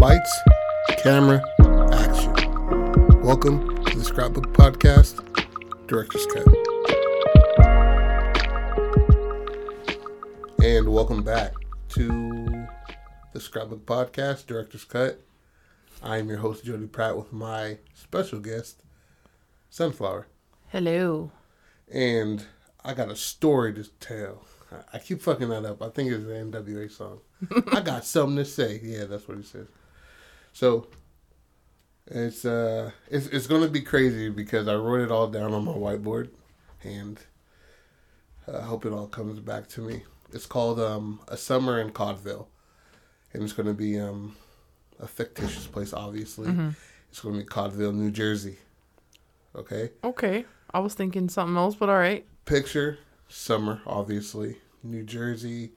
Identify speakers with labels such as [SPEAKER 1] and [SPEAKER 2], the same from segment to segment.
[SPEAKER 1] Lights, camera, action. Welcome to the Scrapbook Podcast, Director's Cut. And welcome back to the Scrapbook Podcast, Director's Cut. I am your host, Jody Pratt, with my special guest, Sunflower.
[SPEAKER 2] Hello.
[SPEAKER 1] And I got a story to tell. I- keep fucking that up. I think it's an NWA song. I got something to say. Yeah, that's what he says. So it's uh it's it's gonna be crazy because I wrote it all down on my whiteboard and I hope it all comes back to me. It's called um A Summer in Codville. And it's gonna be um a fictitious place obviously. It's gonna be Codville, New Jersey. Okay?
[SPEAKER 2] Okay. I was thinking something else, but all right.
[SPEAKER 1] picture summer obviously new jersey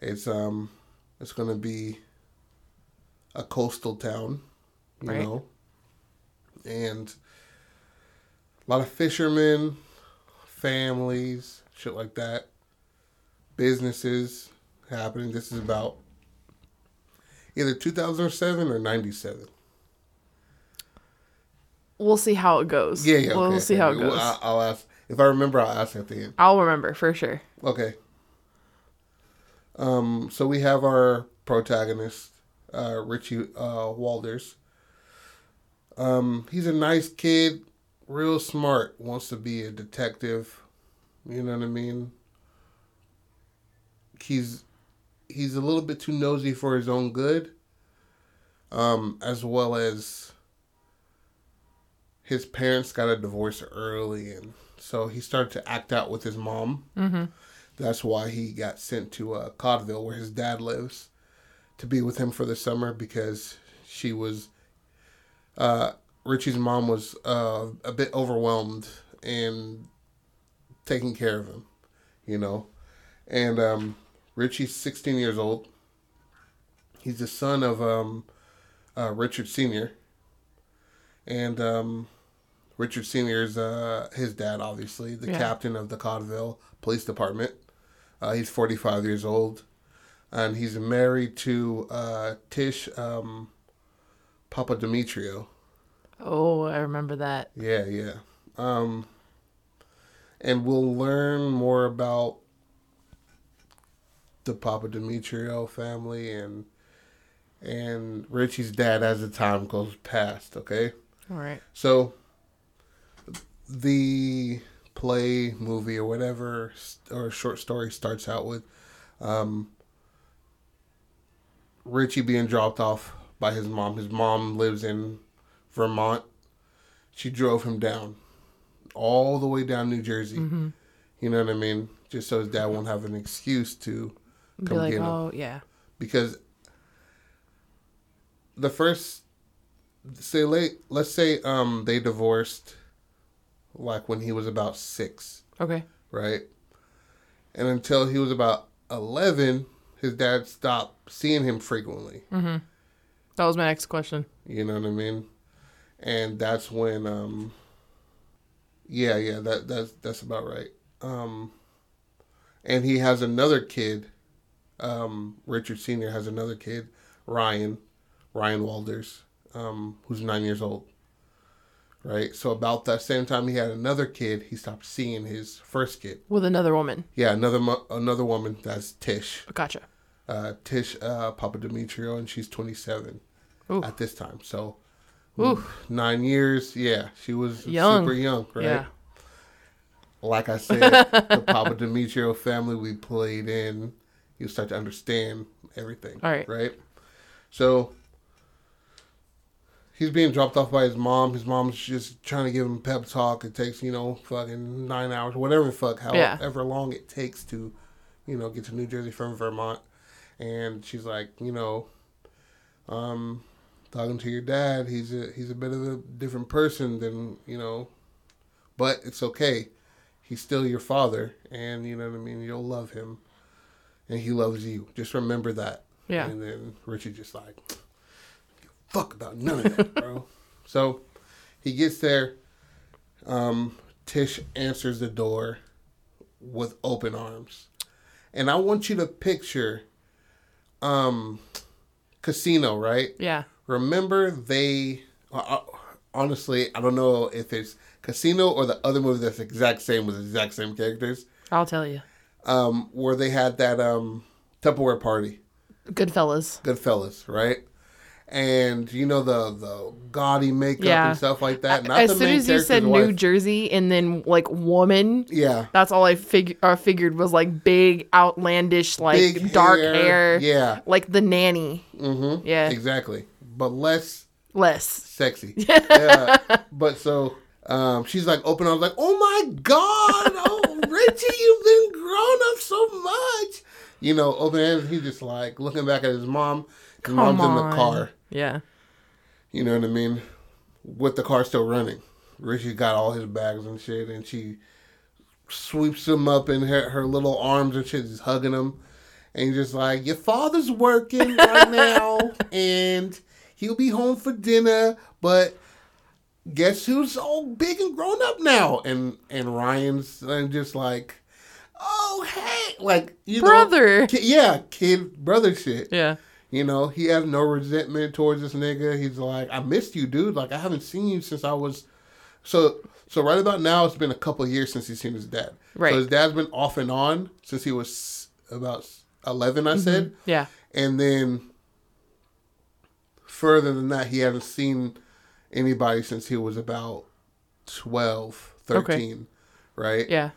[SPEAKER 1] it's um it's gonna be a coastal town you
[SPEAKER 2] Right.
[SPEAKER 1] know and a lot of fishermen families shit like that businesses happening this is about either 2007 or 97
[SPEAKER 2] We'll see how it goes.
[SPEAKER 1] yeah yeah
[SPEAKER 2] We'll,
[SPEAKER 1] okay,
[SPEAKER 2] see how it goes.
[SPEAKER 1] I'll ask if i remember i'll ask at the end
[SPEAKER 2] I'll remember for sure.
[SPEAKER 1] Okay. Um, so we have our protagonist, uh, Richie uh, Walders. Um, he's a nice kid, real smart, wants to be a detective. You know what I mean? He's he's a little bit too nosy for his own good. Um, as well as his parents got a divorce early and so he started to act out with his mom.
[SPEAKER 2] Mm-hmm.
[SPEAKER 1] That's why he got sent to uh, Codville, where his dad lives, to be with him for the summer because she was. Uh, Richie's mom was uh, a bit overwhelmed and taking care of him, you know. And um, Richie's 16 years old. He's the son of um, uh, Richard Sr. And um, Richard Sr. is uh, his dad, obviously, the
[SPEAKER 2] Yeah.
[SPEAKER 1] captain of the Codville Police Department. Uh, he's 45 years old. And he's married to uh, Tish um, Papa Demetrio.
[SPEAKER 2] Oh, I remember that.
[SPEAKER 1] Yeah, yeah. Um, and we'll learn more about the Papa Demetrio family and and Richie's dad as the time goes past. Okay,
[SPEAKER 2] All right.
[SPEAKER 1] so the play, movie, or whatever, or short story starts out with um, Richie being dropped off by his mom. His mom lives in Vermont. She drove him down, all the way down New Jersey.
[SPEAKER 2] Mm-hmm.
[SPEAKER 1] You know what I mean? Just so his dad won't have an excuse to come
[SPEAKER 2] like,
[SPEAKER 1] get him
[SPEAKER 2] oh yeah.
[SPEAKER 1] because the first say late let's say um they divorced like when he was about six
[SPEAKER 2] Okay.
[SPEAKER 1] right and until he was about 11 his dad stopped seeing him frequently
[SPEAKER 2] Mm-hmm. That was my next question.
[SPEAKER 1] you know what i mean and that's when um yeah yeah that that's that's about right um and he has another kid um richard senior has another kid ryan ryan walders um who's nine years old right so about that same time he had another kid he stopped seeing his first kid
[SPEAKER 2] With another woman.
[SPEAKER 1] yeah another mo- another woman that's tish
[SPEAKER 2] Gotcha.
[SPEAKER 1] uh tish uh papa demetrio and she's 27
[SPEAKER 2] Ooh.
[SPEAKER 1] at this time so
[SPEAKER 2] Ooh.
[SPEAKER 1] nine years. Yeah, she was
[SPEAKER 2] Young.
[SPEAKER 1] super young, right?
[SPEAKER 2] Yeah.
[SPEAKER 1] Like I said, the Papa Demetrio family we played in, you start to understand everything.
[SPEAKER 2] All right.
[SPEAKER 1] Right? So he's being dropped off by his mom. His mom's just trying to give him pep talk. It takes, you know, fucking nine hours, whatever the fuck,
[SPEAKER 2] Yeah.
[SPEAKER 1] however long it takes to, you know, get to New Jersey from Vermont. And she's like, you know, um, talking to your dad, he's a he's a bit of a different person than you know, but it's okay. He's still your father, and you know what I mean. You'll love him, and he loves you. Just remember that.
[SPEAKER 2] Yeah.
[SPEAKER 1] And then Richie just like, fuck about none of that, bro. so he gets there. Um, Tish answers the door with open arms, and I want you to picture, um, Casino, right?
[SPEAKER 2] Yeah.
[SPEAKER 1] Remember they uh, uh, honestly, I don't know if it's Casino or the other movie that's the exact same with the exact same characters.
[SPEAKER 2] I'll tell you.
[SPEAKER 1] Um, where they had that um Tupperware party,
[SPEAKER 2] Goodfellas.
[SPEAKER 1] Goodfellas, right? And you know the the gaudy makeup
[SPEAKER 2] Yeah.
[SPEAKER 1] and stuff like that. Not
[SPEAKER 2] as
[SPEAKER 1] the
[SPEAKER 2] soon as you said
[SPEAKER 1] character's
[SPEAKER 2] New. Jersey and then like woman,
[SPEAKER 1] yeah,
[SPEAKER 2] that's all I fig- uh, figured was like big, outlandish, like
[SPEAKER 1] Big
[SPEAKER 2] dark
[SPEAKER 1] hair,
[SPEAKER 2] hair.
[SPEAKER 1] yeah.
[SPEAKER 2] Like the nanny.
[SPEAKER 1] mm-hmm,
[SPEAKER 2] Yeah.
[SPEAKER 1] exactly, but less
[SPEAKER 2] Less.
[SPEAKER 1] sexy. yeah. But so um, she's like open. I was like, oh my god, oh Richie, you've been grown up so much. You know, open hands. He's just like looking back at his mom.
[SPEAKER 2] Come
[SPEAKER 1] mom's
[SPEAKER 2] on.
[SPEAKER 1] in the car.
[SPEAKER 2] Yeah.
[SPEAKER 1] You know what I mean? With the car still running. Richie got all his bags and shit, and she sweeps him up in her, her little arms and shit, just hugging him. And just like, your father's working right now, and he'll be home for dinner, but guess who's all big and grown up now? And and Ryan's uh, just like, oh hey, like you
[SPEAKER 2] Brother.
[SPEAKER 1] know, yeah, kid brother shit.
[SPEAKER 2] Yeah.
[SPEAKER 1] You know, he has no resentment towards this nigga. He's like, I missed you, dude. Like, I haven't seen you since I was. So, so right about now, it's been a couple years since he's seen his dad.
[SPEAKER 2] Right.
[SPEAKER 1] So his dad's been off and on since he was about eleven. I mm-hmm. said,
[SPEAKER 2] Yeah.
[SPEAKER 1] and then further than that, he hasn't seen anybody since he was about 12, 13, right?
[SPEAKER 2] Yeah.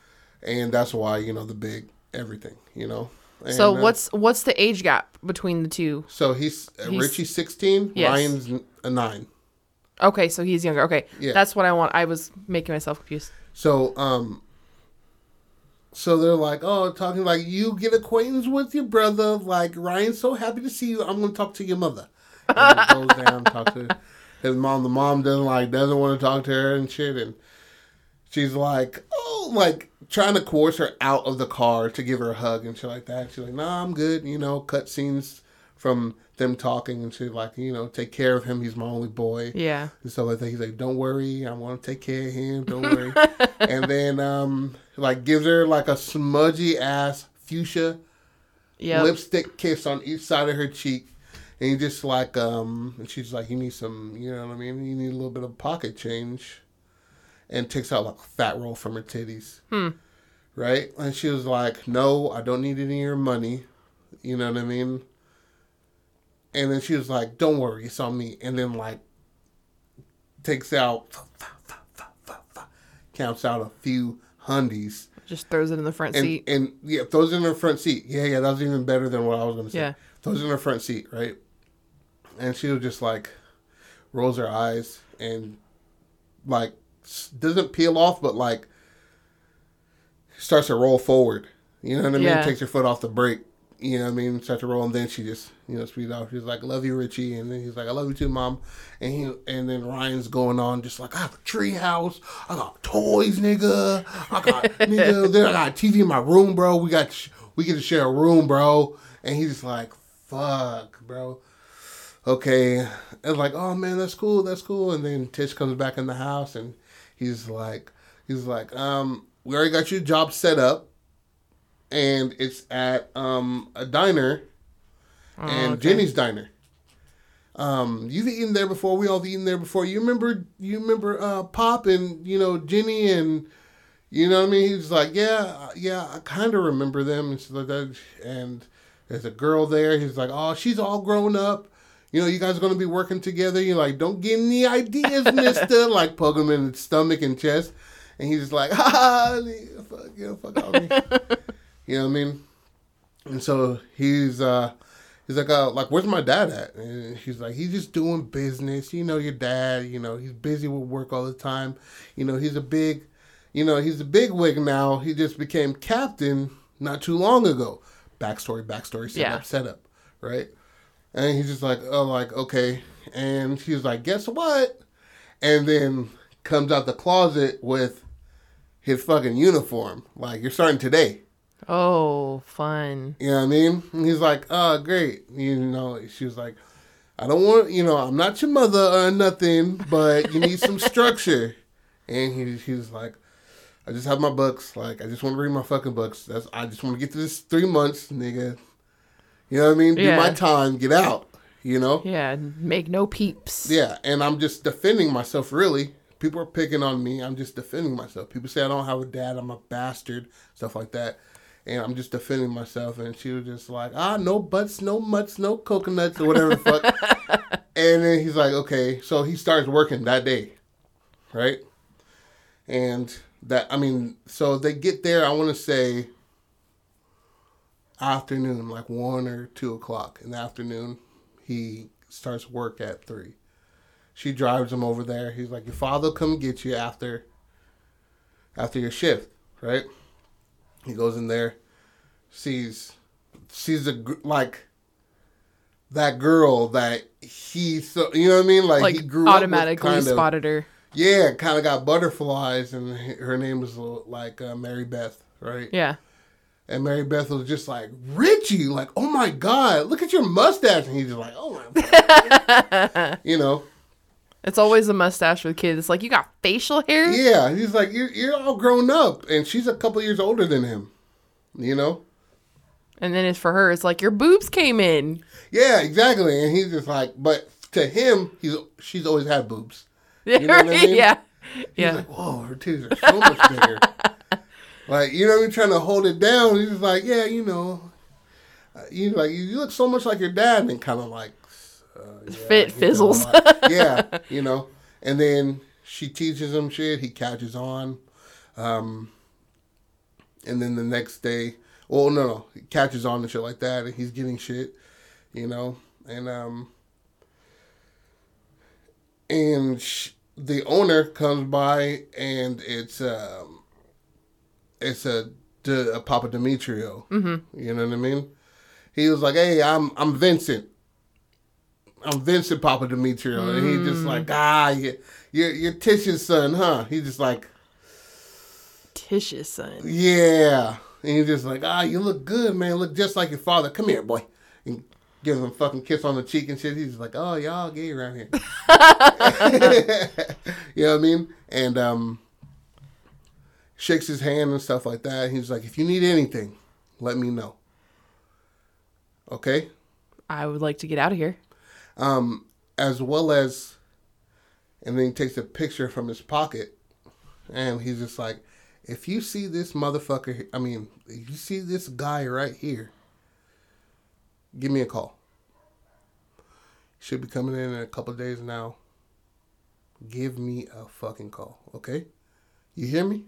[SPEAKER 1] And that's why you know the big everything, you know. And,
[SPEAKER 2] So
[SPEAKER 1] uh,
[SPEAKER 2] what's what's the age gap between the two?
[SPEAKER 1] So he's, uh,
[SPEAKER 2] He's-
[SPEAKER 1] Richie's sixteen.
[SPEAKER 2] Yes.
[SPEAKER 1] Ryan's a nine.
[SPEAKER 2] Okay, so he's younger. Okay.
[SPEAKER 1] Yeah.
[SPEAKER 2] That's what I want. I was making myself confused.
[SPEAKER 1] So um. So they're like, oh, talking like you get acquaintance with your brother. Like Ryan's so happy to see you. I'm gonna talk to your mother. And goes down, talk to his mom. The mom doesn't like doesn't want to talk to her and shit. And she's like, oh, like trying to coerce her out of the car to give her a hug and shit like that. She's like, nah, I'm good. You know, cut scenes from them talking and shit like, you know, take care of him. He's my only boy.
[SPEAKER 2] Yeah.
[SPEAKER 1] and stuff like that. He's like, "Don't worry, I'm gonna take care of him. Don't worry." and then, um, like, gives her like a smudgy ass fuchsia
[SPEAKER 2] Yeah.
[SPEAKER 1] lipstick kiss on each side of her cheek, and he just like, um, and she's like, "You need some, you know what I mean? You need a little bit of pocket change," and takes out like a fat roll from her titties.
[SPEAKER 2] Hmm.
[SPEAKER 1] Right, and she was like, "No, I don't need any of your money." You know what I mean? And then she was like, "Don't worry, it's on me." And then like takes out, counts out a few hundies,
[SPEAKER 2] Just throws it in the front
[SPEAKER 1] and
[SPEAKER 2] seat.
[SPEAKER 1] and yeah, throws it in her front seat. Yeah, yeah, that was even better than what I was gonna say.
[SPEAKER 2] Yeah.
[SPEAKER 1] throws it in her front seat, right? And she was just like, rolls her eyes and like doesn't peel off, but like starts to roll forward. You know what I mean?
[SPEAKER 2] Yeah.
[SPEAKER 1] Takes her foot off the brake. You know what I mean? Starts to roll, and then she just you know speeds off. She's like, "I love you, Richie," and then he's like, "I love you too, mom." And he and then Ryan's going on just like, "I have a tree house. I got toys, nigga. I got nigga. Then I got a TV in my room, bro. We got we get to share a room, bro." And he's just like, "Fuck, bro." Okay, and like, "Oh man, that's cool, that's cool." And then Tish comes back in the house, and he's like, he's like, um, "We already got your job set up." and it's at um, a diner, and
[SPEAKER 2] Oh, okay.
[SPEAKER 1] Jenny's diner. Um, you've eaten there before. We all have eaten there before. You remember? You remember uh, Pop and you know Jenny and you know what I mean? He's like, yeah, yeah, I kind of remember them and stuff like that. And there's a girl there. He's like, oh, she's all grown up. You know, you guys are gonna be working together. You're like, don't get any ideas, Mister. like, poke him in the stomach and chest, and he's just like, ha, ha, fuck, you know, fuck off me. You know what I mean? And so he's uh he's like uh like where's my dad at? And he's like he's just doing business. You know your dad, you know, he's busy with work all the time. You know, he's a big you know, he's a big wig now. He just became captain not too long ago. Backstory, backstory, setup,
[SPEAKER 2] Yeah.
[SPEAKER 1] setup, right? And he's just like, oh, like, okay. And she's like, guess what? And then comes out the closet with his fucking uniform. Like, you're starting today.
[SPEAKER 2] Oh, fun.
[SPEAKER 1] You know what I mean? And he's like, oh, great. You know, she was like, I don't want, you know, I'm not your mother or nothing, but you need some structure. And he, he was like, I just have my books. Like, I just want to read my fucking books. That's I just want to get through this three months, nigga. You know what I mean? Do my time, get out. you know?
[SPEAKER 2] Yeah, make no peeps.
[SPEAKER 1] Yeah, and I'm just defending myself, really. People are picking on me. I'm just defending myself. People say I don't have a dad. I'm a bastard, stuff like that. And I'm just defending myself. And she was just like, ah, no butts, no mutts, no coconuts, or whatever the fuck. and then he's like, okay. So he starts working that day, right? And that, I mean, so they get there, I want to say afternoon, like one or two o'clock in the afternoon. He starts work at three. She drives him over there. He's like, "Your father will come get you after, after your shift, right?" He goes in there, sees, sees a like that girl that he so you know what I mean, like,
[SPEAKER 2] Like
[SPEAKER 1] he grew up
[SPEAKER 2] automatically
[SPEAKER 1] of-
[SPEAKER 2] spotted her.
[SPEAKER 1] yeah, kind of got butterflies, and her name was like uh, Mary Beth, right?
[SPEAKER 2] Yeah.
[SPEAKER 1] And Mary Beth was just like, Richie, like, oh my God, look at your mustache. And he's just like, oh my God. you know?
[SPEAKER 2] It's always a mustache with kids. It's like you got facial hair.
[SPEAKER 1] Yeah. He's like, you're, you're all grown up. And she's a couple years older than him, you know?
[SPEAKER 2] And then it's for her. It's like your boobs came in.
[SPEAKER 1] Yeah, exactly. And he's just like, but to him, he's she's always had boobs.
[SPEAKER 2] Yeah.
[SPEAKER 1] know I mean?
[SPEAKER 2] yeah.
[SPEAKER 1] He's
[SPEAKER 2] Yeah.
[SPEAKER 1] like, whoa, her titties are so much bigger. like, you know what I mean? Trying to hold it down. He's just like, yeah, you know. Uh, you like you look so much like your dad, and kind of like uh, yeah,
[SPEAKER 2] Fit
[SPEAKER 1] know,
[SPEAKER 2] fizzles.
[SPEAKER 1] like- yeah, you know. And then she teaches him shit. He catches on. Um, and then the next day, well, no, no, he catches on and shit like that, and he's getting shit, you know. And um, and sh- the owner comes by, and it's um, it's a Papa Demetrio. Mm-hmm. You know what I mean? He was like, "Hey, I'm I'm Vincent. I'm Vincent Papa Demetrio," and he just like, "Ah, you, you're you're Tish's son, huh?" He's just like,
[SPEAKER 2] Tish's son.
[SPEAKER 1] "Yeah," and he's just like, "Ah, you look good, man. Look just like your father. Come here, boy." And gives him a fucking kiss on the cheek and shit. He's just like, "Oh, y'all gay around here." you know what I mean? And um, shakes his hand and stuff like that. He's like, "If you need anything, let me know." Okay.
[SPEAKER 2] I would like to get out of here.
[SPEAKER 1] um, as well as, and then he takes a picture from his pocket, and he's just like, if you see this motherfucker, I mean, if you see this guy right here, give me a call. Should be coming in in a couple of days now. Give me a fucking call, okay? You hear me?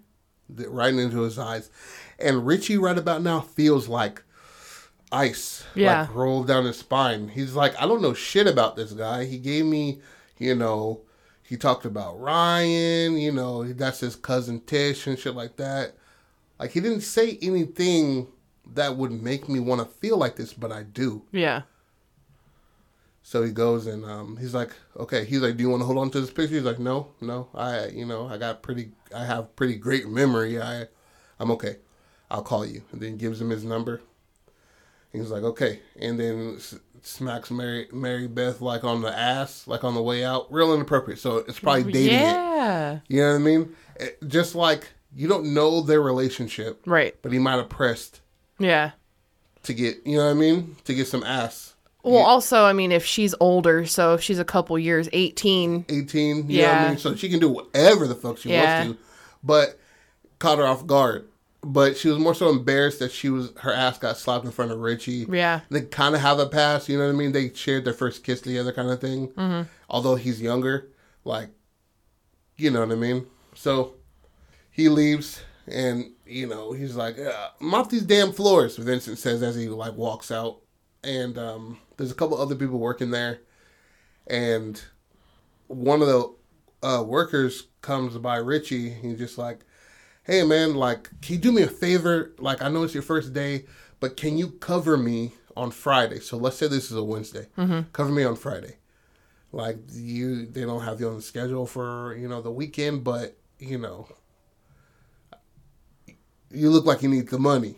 [SPEAKER 1] Right into his eyes, and Richie right about now feels like ice
[SPEAKER 2] Yeah.
[SPEAKER 1] like rolled down his spine. He's like, I don't know shit about this guy. He gave me, you know, he talked about Ryan, you know, that's his cousin Tish and shit like that. Like he didn't say anything that would make me want to feel like this, but I do.
[SPEAKER 2] Yeah.
[SPEAKER 1] So he goes and um, he's like, okay. He's like, do you want to hold on to this picture? He's like, no, no. I, you know, I got pretty, I have pretty great memory. I, I'm okay. I'll call you. And then gives him his number. He's like, okay. And then smacks Mary, Mary Beth like on the ass, like on the way out. Real inappropriate. So it's probably dating it.
[SPEAKER 2] yeah.
[SPEAKER 1] You know what I mean? It- just like you don't know their relationship,
[SPEAKER 2] Right.
[SPEAKER 1] but he might have pressed
[SPEAKER 2] Yeah.
[SPEAKER 1] to get, you know what I mean, to get some ass.
[SPEAKER 2] Well, also, I mean, if she's older, so if she's a couple years, 18,
[SPEAKER 1] 18. You know what I
[SPEAKER 2] Yeah.
[SPEAKER 1] mean? So she can do whatever the fuck she
[SPEAKER 2] Yeah.
[SPEAKER 1] wants to. But caught her off guard. But she was more so embarrassed that she was her ass got slapped in front of Richie.
[SPEAKER 2] Yeah.
[SPEAKER 1] They kind of have a past, you know what I mean? They shared their first kiss together, kind of thing. Mm-hmm. Although he's younger, like, you know what I mean? So he leaves, and you know he's like, "Uh, "Mop these damn floors." Vincent says as he like walks out, and um, there's a couple other people working there, and one of the uh, workers comes by Richie. He's just like, "Hey man, like, can you do me a favor? Like, I know it's your first day, but can you cover me on Friday? So let's say this is a Wednesday. Cover me on Friday. Like, you, they don't have you on the schedule for you know the weekend, but you know, you look like you need the money."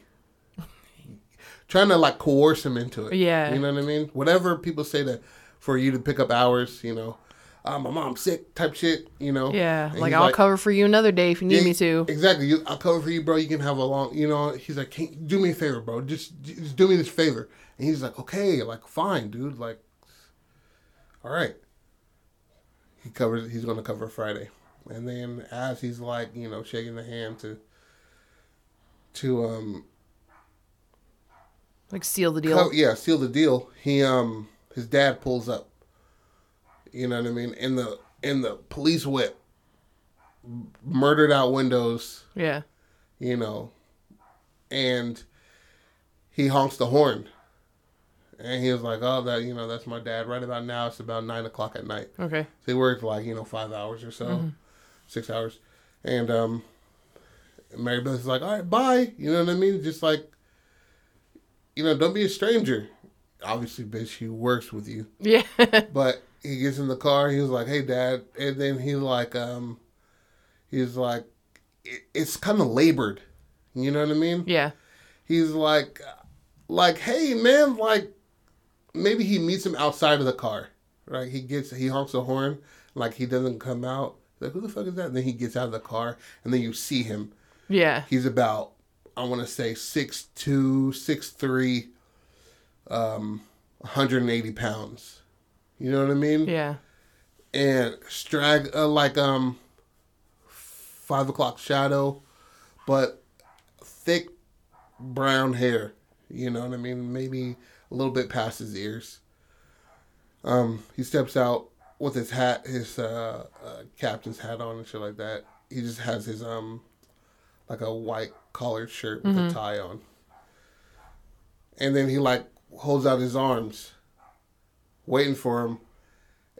[SPEAKER 1] Trying to like coerce him into it.
[SPEAKER 2] Yeah.
[SPEAKER 1] You know what I mean? Whatever people say that for you to pick up hours, you know. Uh, my mom's sick type shit, you know.
[SPEAKER 2] Yeah.
[SPEAKER 1] And
[SPEAKER 2] Like, I'll cover for you another day if you need
[SPEAKER 1] Yeah,
[SPEAKER 2] me to.
[SPEAKER 1] Exactly. You, I'll cover for you, bro. You can have a long, you know. He's like, do me a favor, bro. Just, just do me this favor. And he's like, okay, like, fine, dude. Like, all right. He covers. He's going to cover Friday, and then as he's like, you know, shaking the hand to to um
[SPEAKER 2] Like seal the deal.
[SPEAKER 1] co- yeah seal the deal. He um his dad pulls up. You know what I mean? In the in the police whip, murdered out windows.
[SPEAKER 2] yeah.
[SPEAKER 1] You know, and he honks the horn. And he was like, "Oh, that you know, that's my dad." Right about now, it's about nine o'clock at night.
[SPEAKER 2] Okay.
[SPEAKER 1] So he worked like you know five hours or so, six hours, and um, Mary Beth is like, "All right, bye." You know what I mean? Just like, you know, don't be a stranger. Obviously, bitch, he works with you,
[SPEAKER 2] Yeah.
[SPEAKER 1] but he gets in the car. He was like, "Hey, dad," and then he like, um, he's like, it, it's kind of labored. You know what I mean?
[SPEAKER 2] yeah.
[SPEAKER 1] he's like like hey man like maybe he meets him outside of the car right he gets he honks a horn like he doesn't come out like who the fuck is that and then he gets out of the car and then you see him
[SPEAKER 2] Yeah.
[SPEAKER 1] he's about i want to say six two six three um 180 pounds you know what i mean
[SPEAKER 2] Yeah.
[SPEAKER 1] and strag uh, like um five o'clock shadow, but thick brown hair. You know what I mean? Maybe a little bit past his ears. Um, he steps out with his hat, his uh, uh, captain's hat on and shit like that. He just has his um, like a white collared shirt with a mm-hmm. tie on, and then he like holds out his arms, waiting for him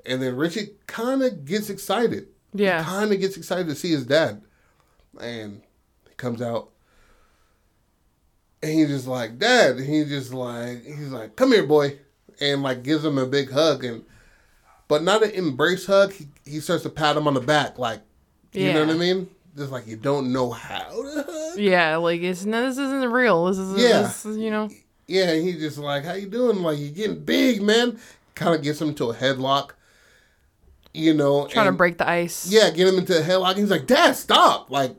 [SPEAKER 1] and then Richie kind of gets excited.
[SPEAKER 2] Yeah.
[SPEAKER 1] Kind of gets excited to see his dad. And he comes out. And he's just like, Dad. And he's just like, he's like, come here, boy. And like gives him a big hug. and But not an embrace hug. He, he starts to pat him on the back. Like, you know what I mean? Just like you don't know how to hug.
[SPEAKER 2] Yeah. Like it's no, this isn't real. This is
[SPEAKER 1] Yeah.
[SPEAKER 2] This you know.
[SPEAKER 1] Yeah, and he's just like, "How you doing? Like you're getting big, man?" Kind of gets him to a headlock, you know.
[SPEAKER 2] Trying
[SPEAKER 1] and-
[SPEAKER 2] to break the ice.
[SPEAKER 1] Yeah, get him into a headlock. He's like, "Dad, stop!" Like,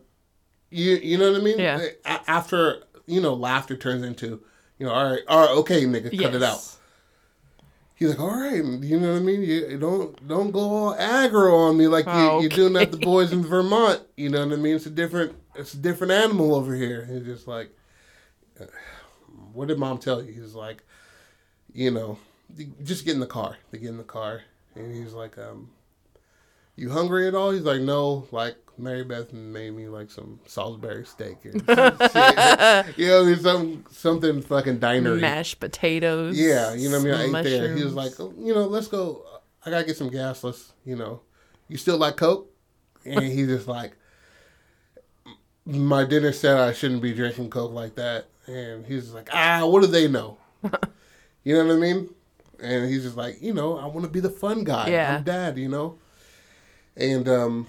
[SPEAKER 1] you you know what I mean?
[SPEAKER 2] Yeah.
[SPEAKER 1] After you know, laughter turns into, you know, all right, all right, okay, nigga, cut it out. He's like, all right, you know what I mean? You you don't don't go all aggro on me like you,
[SPEAKER 2] Oh,
[SPEAKER 1] you're doing at the boys in Vermont. You know what I mean? It's a different it's a different animal over here. He's just like, what did mom tell you? He's like, you know, just get in the car. They get in the car, and he's like, um, you hungry at all? He's like, no. Like Mary Beth made me like some Salisbury steak and you know, some something fucking dinery.
[SPEAKER 2] Mashed potatoes.
[SPEAKER 1] Yeah, you know what I mean. I ate there. He was like, oh, you know, let's go. I gotta get some gas. Let's, you know, you still like Coke? And he's just like, my dinner said I shouldn't be drinking Coke like that. And he's like, ah, what do they know? you know what I mean? And he's just like, you know, I want to be the fun guy.
[SPEAKER 2] Yeah.
[SPEAKER 1] I'm dad, you know. And um,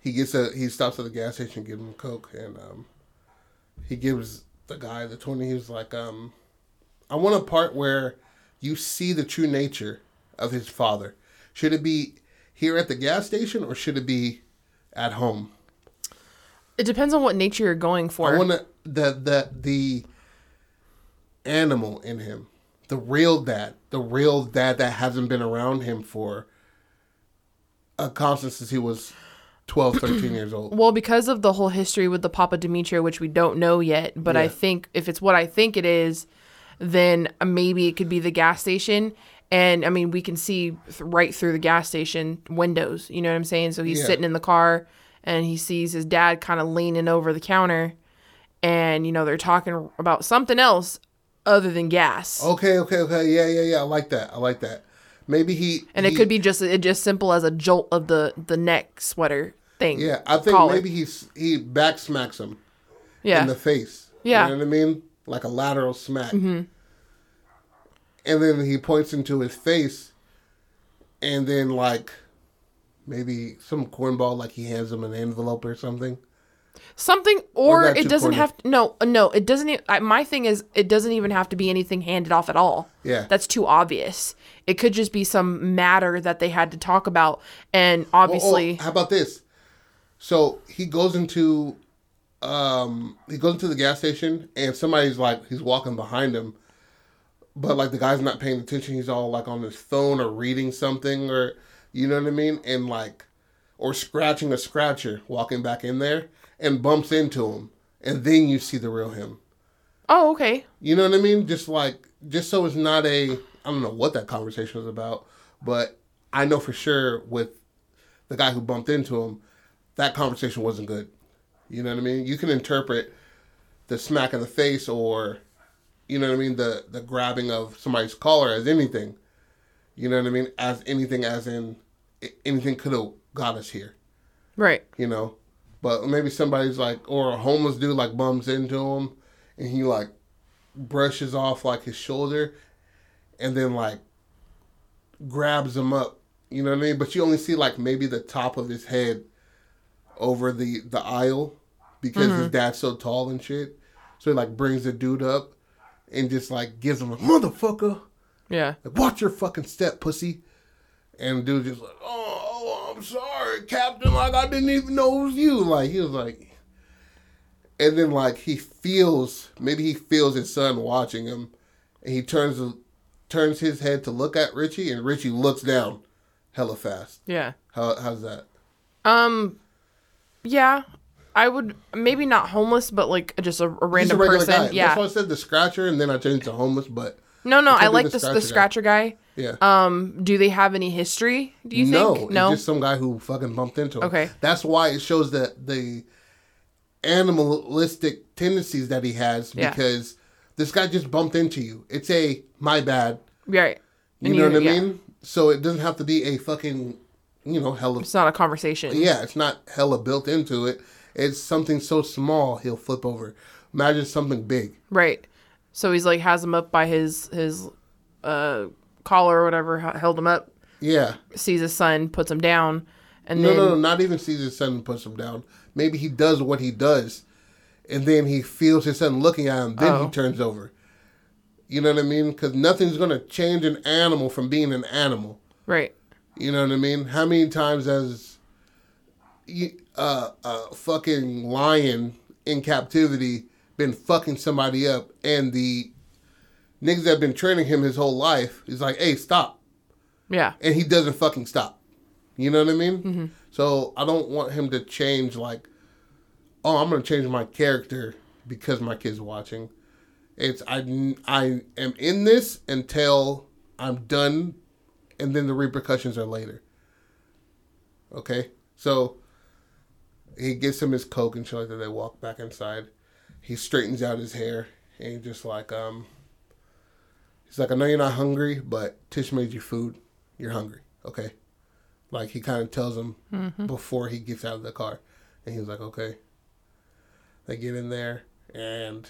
[SPEAKER 1] he gets a he stops at the gas station, gives him Coke, and um, he gives the guy the twenty. He was like, um, I want a part where you see the true nature of his father. Should it be here at the gas station or should it be at home?
[SPEAKER 2] It depends on what nature you're going for.
[SPEAKER 1] I want to the the the animal in him, the real dad, the real dad that hasn't been around him for a constant since he was 12, 13 years old.
[SPEAKER 2] Well, because of the whole history with the Papa Demetria, which we don't know yet, but I
[SPEAKER 1] Yeah.
[SPEAKER 2] think if it's what I think it is, then uh, maybe it could be the gas station. And I mean, we can see th- right through the gas station windows. You know what I'm saying? So he's
[SPEAKER 1] Yeah.
[SPEAKER 2] sitting in the car and he sees his dad kind of leaning over the counter, and you know they're talking about something else other than gas.
[SPEAKER 1] Okay, okay, okay. Yeah, yeah, yeah. I like that. I like that. Maybe he
[SPEAKER 2] and it could be just it just simple as a jolt of the the neck sweater thing.
[SPEAKER 1] Yeah, I think
[SPEAKER 2] collar.
[SPEAKER 1] maybe he's he back smacks him
[SPEAKER 2] yeah.
[SPEAKER 1] in the face.
[SPEAKER 2] Yeah.
[SPEAKER 1] You know what I mean? Like a lateral smack. Mm-hmm. And then he points into his face, and then like maybe some cornball, like he hands him an envelope or something.
[SPEAKER 2] something
[SPEAKER 1] Or
[SPEAKER 2] or it doesn't
[SPEAKER 1] corny?
[SPEAKER 2] have no no it doesn't I, my thing is it doesn't even have to be anything handed off at all
[SPEAKER 1] Yeah.
[SPEAKER 2] that's too obvious it could just be some matter that they had to talk about and
[SPEAKER 1] Oh, oh,
[SPEAKER 2] obviously
[SPEAKER 1] how about this? So he goes into, um, he goes into the gas station, and somebody's like, he's walking behind him, but like the guy's not paying attention. He's all like on his phone or reading something or you know what I mean, and like or scratching a scratcher, walking back in there and bumps into him, and then you see the real him.
[SPEAKER 2] Oh, okay.
[SPEAKER 1] You know what I mean? Just like just so it's not a I don't know what that conversation was about, but I know for sure with the guy who bumped into him, that conversation wasn't good. You know what I mean? You can interpret the smack in the face or you know what I mean, the the grabbing of somebody's collar as anything. You know what I mean? As anything as in anything could have got us here
[SPEAKER 2] Right.
[SPEAKER 1] you know. But maybe somebody's like, or a homeless dude like bumps into him, and he like brushes off like his shoulder, and then like grabs him up. You know what I mean? But you only see like maybe the top of his head over the the aisle because his mm-hmm. dad's so tall and shit. So he like brings the dude up and just like gives him a motherfucker.
[SPEAKER 2] Yeah.
[SPEAKER 1] Like, watch your fucking step, pussy. And dude just like, oh, oh, I'm sorry, Captain. Like, I didn't even know it was you. Like, he was like, and then like he feels, maybe he feels his son watching him, and he turns turns his head to look at Richie, and Richie looks down, hella fast.
[SPEAKER 2] Yeah.
[SPEAKER 1] How how's that?
[SPEAKER 2] Um. Yeah. I would maybe not homeless, but like just a, a
[SPEAKER 1] He's a
[SPEAKER 2] random person.
[SPEAKER 1] guy.
[SPEAKER 2] Yeah.
[SPEAKER 1] That's why I said the scratcher, and then I changed to homeless. But
[SPEAKER 2] No, no. I like
[SPEAKER 1] the
[SPEAKER 2] the the
[SPEAKER 1] scratcher
[SPEAKER 2] scratcher guy.
[SPEAKER 1] Yeah,
[SPEAKER 2] Um. Do they have any history? Do you
[SPEAKER 1] no,
[SPEAKER 2] think? No.
[SPEAKER 1] just some guy who fucking bumped into him.
[SPEAKER 2] Okay.
[SPEAKER 1] that's why it shows that the animalistic tendencies that he has
[SPEAKER 2] Yeah.
[SPEAKER 1] because this guy just bumped into you. It's a my bad.
[SPEAKER 2] right.
[SPEAKER 1] You
[SPEAKER 2] And
[SPEAKER 1] know what I
[SPEAKER 2] yeah.
[SPEAKER 1] mean? So it doesn't have to be a fucking, you know, hella.
[SPEAKER 2] It's not a conversation.
[SPEAKER 1] Yeah, it's not hella built into it. It's something so small he'll flip over. Imagine something big.
[SPEAKER 2] Right. So he's like has him up by his his uh collar or whatever, held him up,
[SPEAKER 1] Yeah.
[SPEAKER 2] sees his son, puts him down, and
[SPEAKER 1] No,
[SPEAKER 2] then
[SPEAKER 1] no, no, not even sees his son and puts him down. Maybe he does what he does, and then he feels his son looking at him. Then
[SPEAKER 2] Oh.
[SPEAKER 1] he turns over. You know what I mean? Because nothing's gonna change an animal from being an animal.
[SPEAKER 2] right.
[SPEAKER 1] You know what I mean? How many times has uh, a fucking lion in captivity been fucking somebody up, and the niggas that have been training him his whole life is like, "Hey, stop."
[SPEAKER 2] Yeah.
[SPEAKER 1] and he doesn't fucking stop. You know what I mean? So I don't want him to change like, oh, I'm gonna change my character because my kid's watching. It's I I am in this until I'm done, and then the repercussions are later. Okay, so he gets him his coke and shit like that. They walk back inside. He straightens out his hair and just like um. He's like, I know you're not hungry, but Tish made you food. You're hungry, okay? Like he kind of tells him mm-hmm. before he gets out of the car, and he's like, okay. They get in there and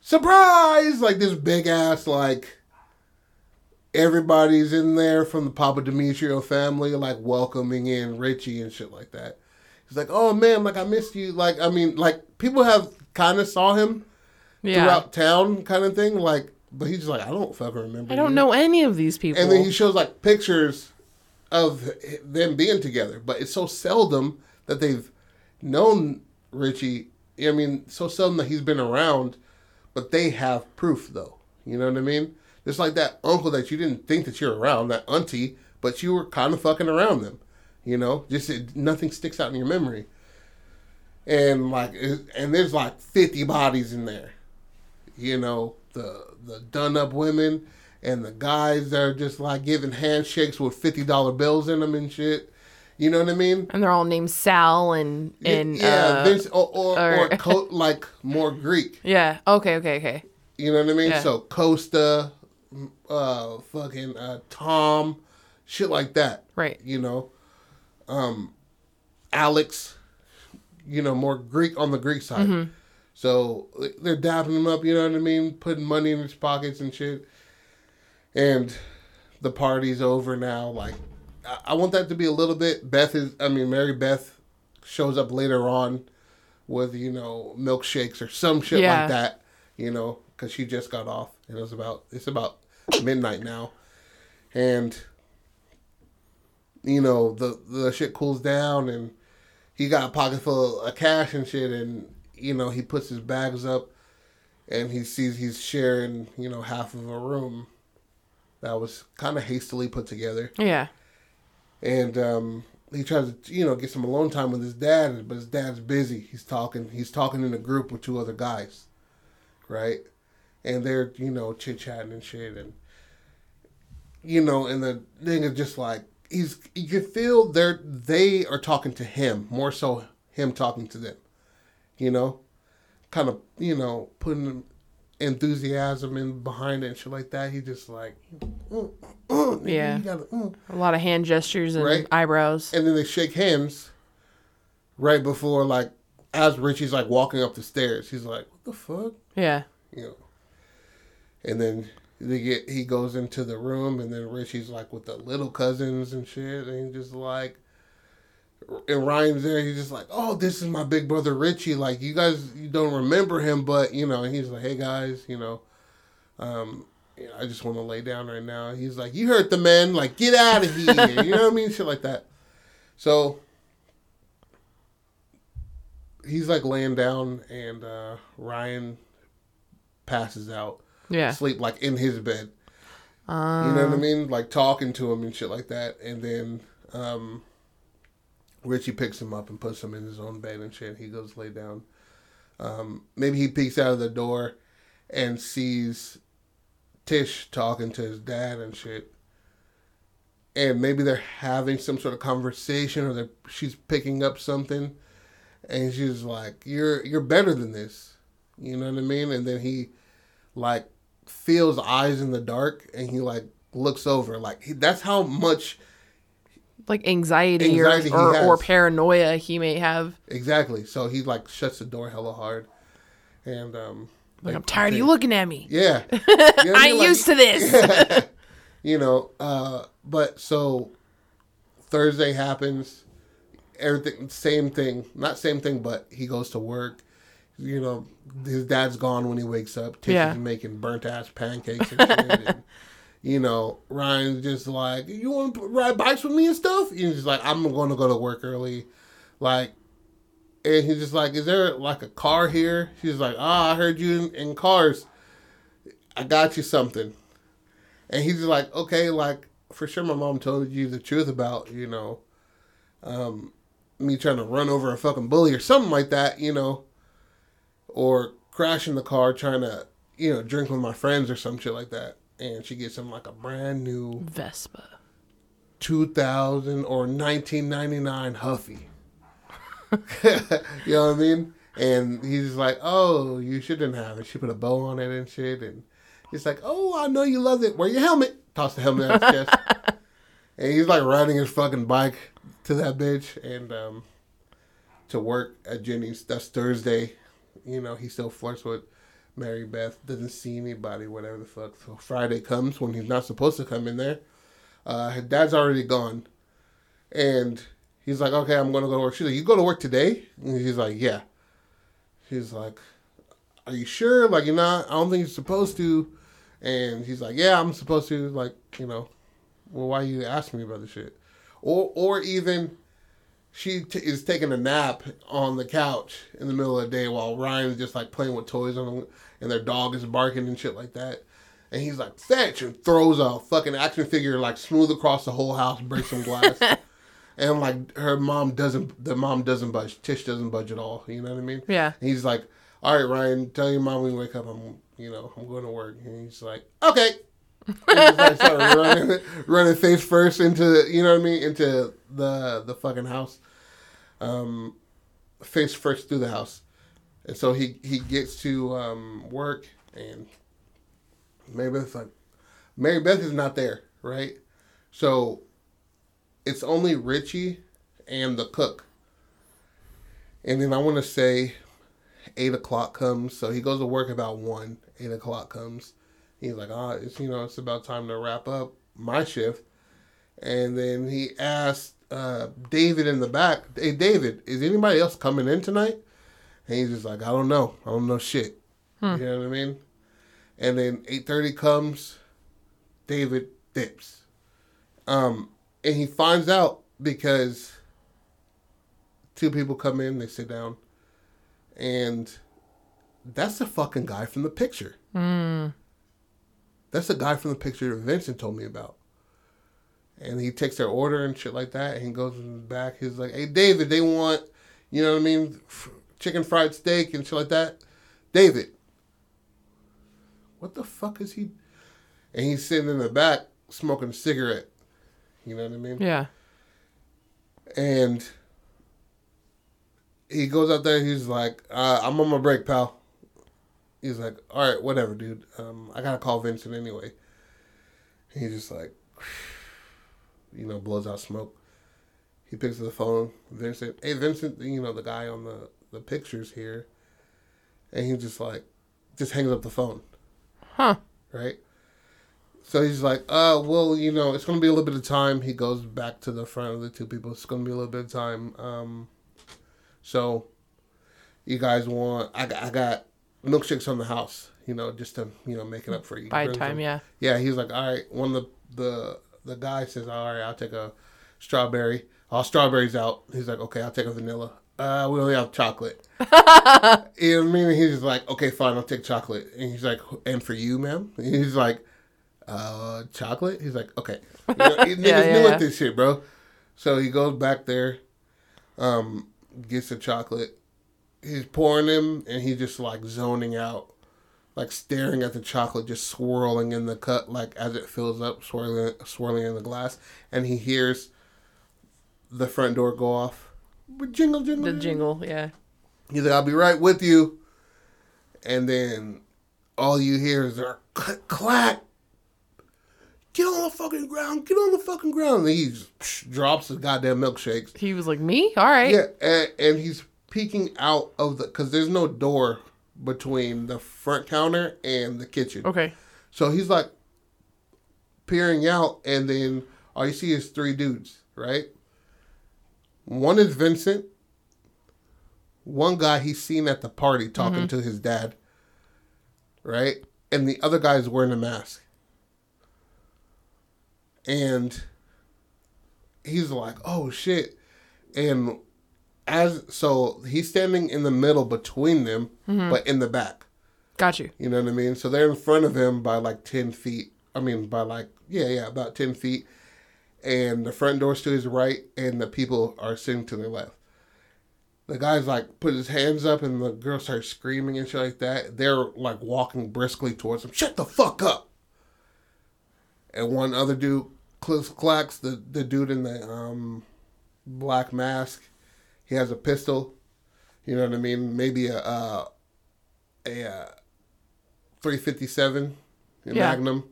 [SPEAKER 1] surprise! Like this big ass like everybody's in there from the Papa Demetrio family, like welcoming in Richie and shit like that. He's like, oh man, like I missed you. Like I mean, like people have kind of saw him
[SPEAKER 2] Yeah.
[SPEAKER 1] throughout town, kind of thing. Like, but he's just like, I don't fucking remember.
[SPEAKER 2] I don't
[SPEAKER 1] you."
[SPEAKER 2] know any of these people.
[SPEAKER 1] And then he shows like pictures of them being together, but it's so seldom that they've known Richie. I mean, so seldom that he's been around, but they have proof though. You know what I mean? Just like that uncle that you didn't think that you're around, that auntie, but you were kind of fucking around them. You know, just it, nothing sticks out in your memory. And like, it- and there's like 50 bodies in there. You know, the the done up women and the guys that are just like giving handshakes with fifty dollar bills in them and shit. You know what I mean?
[SPEAKER 2] and they're all named Sal and and
[SPEAKER 1] yeah,
[SPEAKER 2] uh,
[SPEAKER 1] Vince, or or, or,
[SPEAKER 2] or-
[SPEAKER 1] co- like more Greek.
[SPEAKER 2] yeah. Okay. Okay. Okay.
[SPEAKER 1] You know what I mean?
[SPEAKER 2] Yeah.
[SPEAKER 1] So Costa, uh, fucking uh, Tom, shit like that.
[SPEAKER 2] Right.
[SPEAKER 1] You know, um, Alex. You know, more Greek on the Greek side.
[SPEAKER 2] Mm-hmm.
[SPEAKER 1] So they're dapping him up. You know what I mean? Putting money in his pockets and shit. And the party's over now. Like, I, I want that to be a little bit. Beth is. I mean, Mary Beth shows up later on with you know milkshakes or some shit
[SPEAKER 2] Yeah.
[SPEAKER 1] like that. You know, because she just got off. And it was about. It's about midnight now, and you know the the shit cools down and he got a pocket full of cash and shit and you know he puts his bags up and he sees he's sharing, you know, half of a room that was kind of hastily put together,
[SPEAKER 2] Yeah.
[SPEAKER 1] and um, he tries to, you know, get some alone time with his dad, but his dad's busy. He's talking, he's talking in a group with two other guys, right? And they're, you know, chit chatting and shit, and you know, and the thing is just like he's, you can feel they're they are talking to him more so him talking to them, you know, kind of, you know, putting enthusiasm in behind it and shit like that. He just like, "Mm, mm,
[SPEAKER 2] Yeah.
[SPEAKER 1] you gotta, mm."
[SPEAKER 2] A lot of hand gestures and
[SPEAKER 1] Right.
[SPEAKER 2] eyebrows.
[SPEAKER 1] and then they shake hands right before like as Richie's like walking up the stairs. He's like, "What the fuck?"
[SPEAKER 2] Yeah.
[SPEAKER 1] You know. And then they get he goes into the room, and then Richie's like with the little cousins and shit, and he just like. And Ryan's there. He's just like, "Oh, this is my big brother Richie. Like, you guys, you don't remember him, but you know." He's like, "Hey guys, you know, um, I just want to lay down right now." He's like, "You hurt the man. Like, get out of here." you know what I mean? Shit like that. So he's like laying down, and uh, Ryan passes out,
[SPEAKER 2] Yeah.
[SPEAKER 1] sleep like in his bed.
[SPEAKER 2] Um,
[SPEAKER 1] You know what I mean? Like talking to him and shit like that. And then um, Richie picks him up and puts him in his own bed and shit. He goes lay down. Um, maybe he peeks out of the door and sees Tish talking to his dad and shit. And maybe they're having some sort of conversation or she's picking up something. And she's like, You're you're better than this. You know what I mean? And then he like feels eyes in the dark and he like looks over like he, that's how much
[SPEAKER 2] like anxiety,
[SPEAKER 1] Anxiety
[SPEAKER 2] or, or, or paranoia he may have.
[SPEAKER 1] exactly so he like shuts the door hella hard and um
[SPEAKER 2] Like, I'm tired of you looking at me.
[SPEAKER 1] yeah You know
[SPEAKER 2] I
[SPEAKER 1] mean?
[SPEAKER 2] ain't
[SPEAKER 1] Like,
[SPEAKER 2] used to this.
[SPEAKER 1] you know uh but so thursday happens everything same thing not same thing but he goes to work you know his dad's gone when he wakes up Tish
[SPEAKER 2] Yeah.
[SPEAKER 1] making burnt ass pancakes and shit and, you know ryan's just like you want to ride bikes with me and stuff? And he's just like i'm going to go to work early. Like and he's just like is there like a car here? She's like ah i heard you in, in cars. I got you something. And he's like, okay, like for sure, my mom told you the truth about you know, um, me trying to run over a fucking bully or something like that, you know, or crashing the car trying to you know drink with my friends or some shit like that. And she gets him like a brand new
[SPEAKER 2] Vespa.
[SPEAKER 1] 2000 or 1999 Huffy. you know what I mean? And he's like, "Oh, you shouldn't have it." She put a bow on it and shit, and he's like, "Oh, I know you love it. Wear your helmet." Toss the helmet out his chest, and he's like riding his fucking bike to that bitch and um, to work at Jenny's. That's Thursday. You know, he still flirts with Mary Beth. Doesn't see anybody, whatever the fuck. So Friday comes when he's not supposed to come in there. Uh, his dad's already gone, and he's like, "Okay, I'm gonna go to work." She's like, "You go to work today?" And he's like, "Yeah." She's like, "Are you sure? Like, you're not? I don't think you're supposed to." And he's like, "Yeah, I'm supposed to." Like, you know, well, why you asking me about this shit? Or, or even she t- is taking a nap on the couch in the middle of the day while Ryan's just like playing with toys on, and their dog is barking and shit like that. And he's like, fetch, and throws a fucking action figure like smooth across the whole house, breaks some glass. and like her mom doesn't, the mom doesn't budge. Tish doesn't budge at all. You know what I mean?
[SPEAKER 2] Yeah.
[SPEAKER 1] And he's like, all right, Ryan, tell your mom when you wake up, I'm, you know, I'm going to work. And he's like, okay. Running, running face first into, you know what I mean, into the the fucking house. Um, face first through the house, and so he he gets to um, work, and Mary Beth's like, Mary Beth is not there, right? So it's only Richie and the cook. And then I want to say eight o'clock comes. So he goes to work about one. Eight o'clock comes. He's like, ah, it's you know, it's about time to wrap up my shift. And then he asked uh, David in the back, "Hey, David, is anybody else coming in tonight?" And he's just like, "I don't know. I don't know shit." You know what I mean? And then eight thirty comes. David dips. Um, and he finds out because two people come in, they sit down, and that's the fucking guy from the picture. That's the guy from the picture that Vincent told me about. And he takes their order and shit like that. And he goes in the back. He's like, hey, David, they want, you know what I mean? F- chicken fried steak and shit like that. David, what the fuck is he? And he's sitting in the back smoking a cigarette. You know what I mean?
[SPEAKER 2] Yeah.
[SPEAKER 1] And he goes out there. He's like, uh, "I'm on my break, pal." He's like, "All right, whatever, dude. Um, I gotta call Vincent anyway." He's just like, you know, blows out smoke. He picks up the phone. Vincent, hey Vincent, you know the guy on the the pictures here, and he just like, just hangs up the phone
[SPEAKER 2] Huh.
[SPEAKER 1] right? So he's like, uh, well, you know, it's gonna be a little bit of time. He goes back to the front of the two people. It's gonna be a little bit of time. Um, so you guys want? I I got milkshakes on the house, you know, just to you know make it up for you.
[SPEAKER 2] By time,
[SPEAKER 1] them.
[SPEAKER 2] yeah.
[SPEAKER 1] Yeah, he's like, all right. One of the the the guy says, all right, I'll take a strawberry. All strawberries out. He's like, okay, I'll take a vanilla. Uh, we only have chocolate. you know what I mean? He's just like, okay, fine, I'll take chocolate. And he's like, and for you, ma'am? And he's like, uh, chocolate? He's like, okay. You know, he- niggas
[SPEAKER 2] Yeah, yeah,
[SPEAKER 1] new
[SPEAKER 2] yeah.
[SPEAKER 1] at this shit, bro. So he goes back there, um, gets the chocolate. He's pouring them, and he's just like zoning out, like staring at the chocolate, just swirling in the cup, like as it fills up, swirling, swirling in the glass. And he hears the front door go off. Jingle, jingle,
[SPEAKER 2] The jingle, yeah.
[SPEAKER 1] He's like, I'll be right with you. And then all you hear is a clack, clack. Get on the fucking ground. Get on the fucking ground. And he just drops the goddamn milkshakes.
[SPEAKER 2] He was like, Me? All right.
[SPEAKER 1] Yeah, and, and he's peeking out of the, because there's no door between the front counter and the kitchen.
[SPEAKER 2] Okay.
[SPEAKER 1] So he's like peering out, and then all you see is three dudes, right? One is Vincent. One guy he's seen at the party talking mm-hmm. to his dad, right? And the other guy is wearing a mask. And he's like, oh shit. And as so he's standing in the middle between them, but in the back.
[SPEAKER 2] Got you.
[SPEAKER 1] You know what I mean? So they're in front of him by like 10 feet. I mean, by like, yeah, yeah, about 10 feet. And the front door's to his right, and the people are sitting to their left. The guy's like, put his hands up, and the girl starts screaming and shit like that. They're like walking briskly towards him. Shut the fuck up! And one other dude cl- clacks the, the dude in the um, black mask. He has a pistol. You know what I mean? Maybe a, uh, a, uh 357
[SPEAKER 2] Yeah.
[SPEAKER 1] Magnum,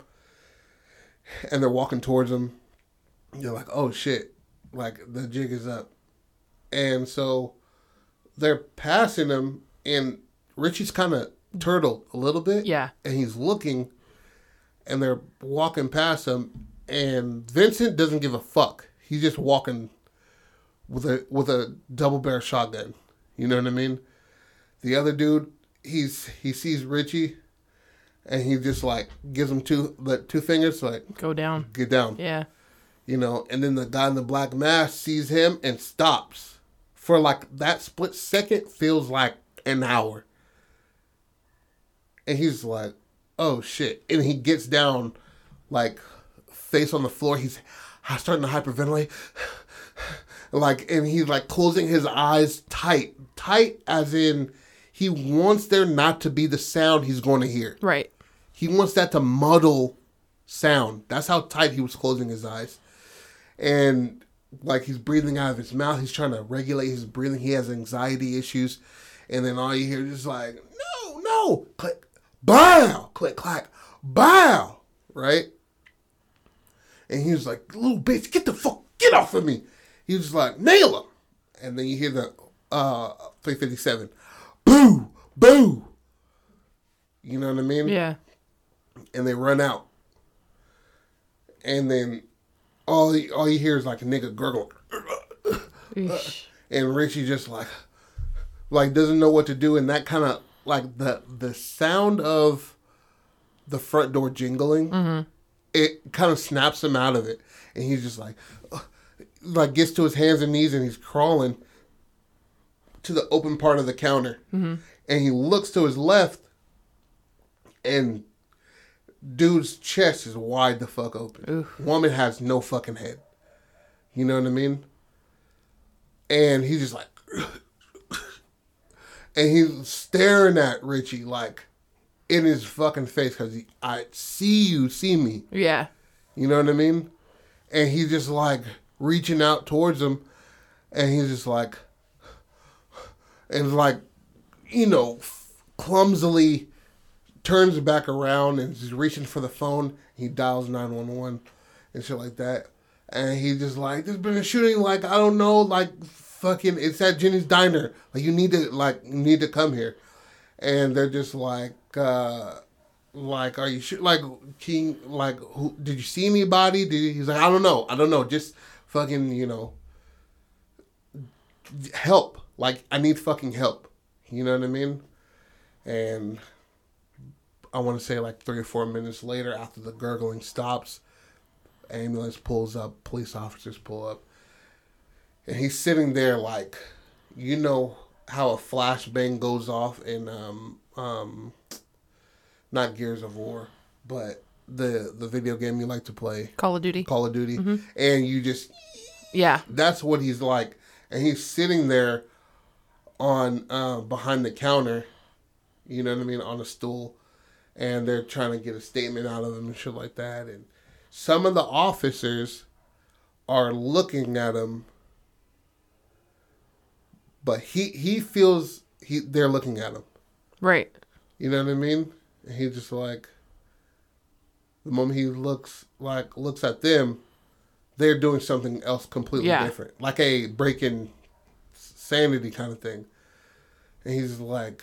[SPEAKER 1] and they're walking towards him. You're like, oh shit, like the jig is up, and so they're passing him, and Richie's kind of turtled a little bit,
[SPEAKER 2] Yeah.
[SPEAKER 1] and he's looking, and they're walking past him, and Vincent doesn't give a fuck. He's just walking with a with a double barrel shotgun. You know what I mean? The other dude, he's he sees Richie, and he just like gives him two the two fingers like
[SPEAKER 2] Go down.
[SPEAKER 1] get down.
[SPEAKER 2] Yeah.
[SPEAKER 1] You know, and then the guy in the black mask sees him and stops for like that split second feels like an hour. And he's like, "Oh shit!" And he gets down, like face on the floor. He's starting to hyperventilate, like, and he's like closing his eyes tight, tight as in he wants there not to be the sound he's going to hear.
[SPEAKER 2] Right.
[SPEAKER 1] He wants that to muddle sound. That's how tight he was closing his eyes. And like he's breathing out of his mouth. He's trying to regulate his breathing. He has anxiety issues. And then all you hear is like, no, no, click, bow, click, clack, bow, right? And he was like, little bitch, get the fuck, get off of me. He was like, nail him. And then you hear the uh 357, boo, boo. You know what I mean?
[SPEAKER 2] Yeah.
[SPEAKER 1] and they run out. And then all you, all you hear is like a nigga gurgle,
[SPEAKER 2] Eesh.
[SPEAKER 1] and Richie just like like doesn't know what to do, and that kind of like the the sound of the front door jingling, it kind of snaps him out of it, and he's just like like gets to his hands and knees, and he's crawling to the open part of the counter, and and he looks to his left, and dude's chest is wide the fuck open. Woman has no fucking head. You know what I mean? And he's just like, and he's staring at Richie like in his fucking face because I see you, see me.
[SPEAKER 2] Yeah.
[SPEAKER 1] You know what I mean? And he's just like reaching out towards him, and he's just like, and like, you know, clumsily turns back around and he's reaching for the phone. He dials nine one one and shit like that, and he just like, there's been a shooting. Like I don't know, like fucking, it's at Jenny's diner. Like you need to like you need to come here, and they're just like. uh like are you sure like king like who did you see anybody did he, he's like i don't know i don't know just fucking you know help. Like i need fucking help. You know what i mean? And i want to say like three or four minutes later after the gurgling stops ambulance pulls up police officers pull up. And he's sitting there like you know how a flashbang goes off in um um not Gears of War, but the the video game you like to play,
[SPEAKER 2] Call of Duty.
[SPEAKER 1] Call of Duty, and you just
[SPEAKER 2] Yeah.
[SPEAKER 1] that's what he's like, and he's sitting there on uh, behind the counter, you know what I mean, on a stool, and they're trying to get a statement out of him and shit like that, and some of the officers are looking at him, but he he feels he they're looking at him.
[SPEAKER 2] Right.
[SPEAKER 1] You know what I mean? And he just like the moment he looks like looks at them, they're doing something else completely
[SPEAKER 2] Yeah.
[SPEAKER 1] different, like a breaking sanity kind of thing. And he's like,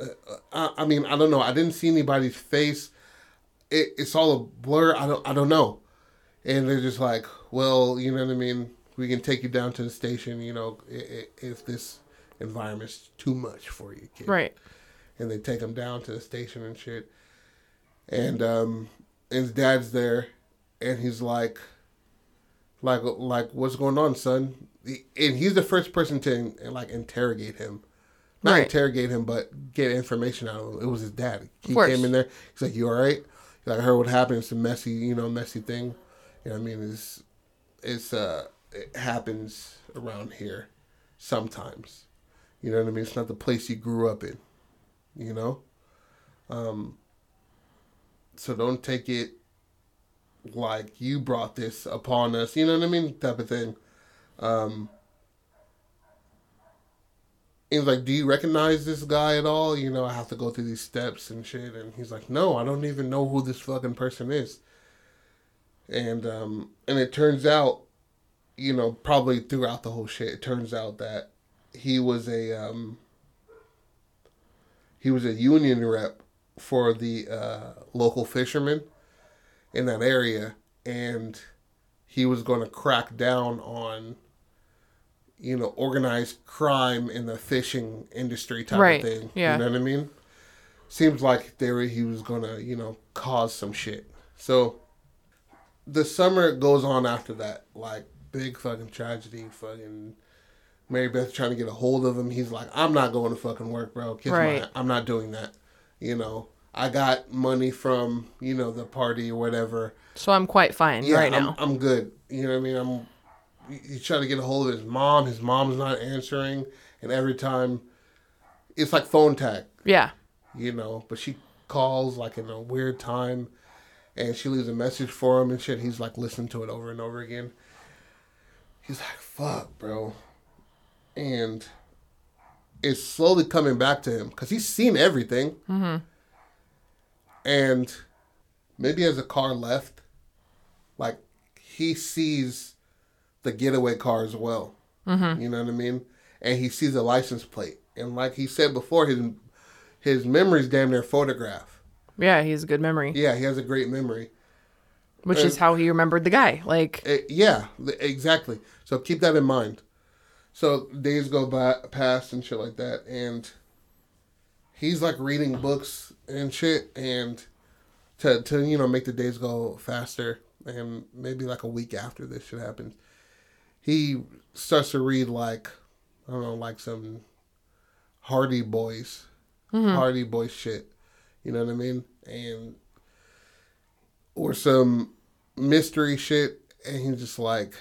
[SPEAKER 1] uh, I, I mean, I don't know. I didn't see anybody's face. It, it's all a blur. I don't. I don't know. And they're just like, well, you know what I mean. We can take you down to the station. You know, if this environment's too much for you, kid
[SPEAKER 2] Right.
[SPEAKER 1] and they take him down to the station and shit. And um, his dad's there, and he's like, like, like, what's going on, son? And he's the first person to like interrogate him, not
[SPEAKER 2] Right.
[SPEAKER 1] interrogate him, but get information out of him. It was his dad. He came in there. He's like, "You all right?" He's like, "I heard what happened. It's a messy, you know, messy thing. You know, what I mean, it's it's uh, it happens around here sometimes. You know what I mean? It's not the place you grew up in." you know um so don't take it like you brought this upon us you know what i mean type of thing. Um he's like do you recognize this guy at all? You know i have to go through these steps and shit. And he's like no i don't even know who this fucking person is. And um and it turns out you know probably throughout the whole shit it turns out that he was a um he was a union rep for the uh, local fishermen in that area, and he was going to crack down on, you know, organized crime in the fishing industry type
[SPEAKER 2] Right,
[SPEAKER 1] of thing.
[SPEAKER 2] yeah.
[SPEAKER 1] You know what I mean? Seems like they were, he was going to, you know, cause some shit. So the summer goes on after that, like big fucking tragedy, fucking Mary Beth trying to get a hold of him. He's like, I'm not going to fucking work, bro. Kiss
[SPEAKER 2] Right.
[SPEAKER 1] my, I'm not doing that. You know, I got money from, you know, the party or whatever.
[SPEAKER 2] So I'm quite fine
[SPEAKER 1] Yeah,
[SPEAKER 2] right
[SPEAKER 1] I'm,
[SPEAKER 2] now.
[SPEAKER 1] I'm good. You know what I mean? I'm. He's trying to get a hold of his mom. His mom's not answering, and every time, it's like phone tag.
[SPEAKER 2] yeah.
[SPEAKER 1] You know, but she calls like in a weird time, and she leaves a message for him and shit. He's like listening to it over and over again. He's like, "Fuck, bro," and it's slowly coming back to him because he's seen everything. Mm-hmm. And maybe as a car left, like he sees the getaway car as well. Mm-hmm. You know what I mean? And he sees the license plate, and like he said before, his his memory's damn near photograph.
[SPEAKER 2] Yeah, he has a good memory,
[SPEAKER 1] Yeah, he has a great memory.
[SPEAKER 2] which is how he remembered the guy. Like,
[SPEAKER 1] Eh, yeah, exactly. So keep that in mind. So days go by past and shit like that, and he's like reading books and shit, and to to you know make the days go faster, and maybe like a week after this shit happens, he starts to read like I don't know, like some Hardy Boys, mm-hmm. Hardy Boys shit. You know what I mean? And or some mystery shit, and he's just like,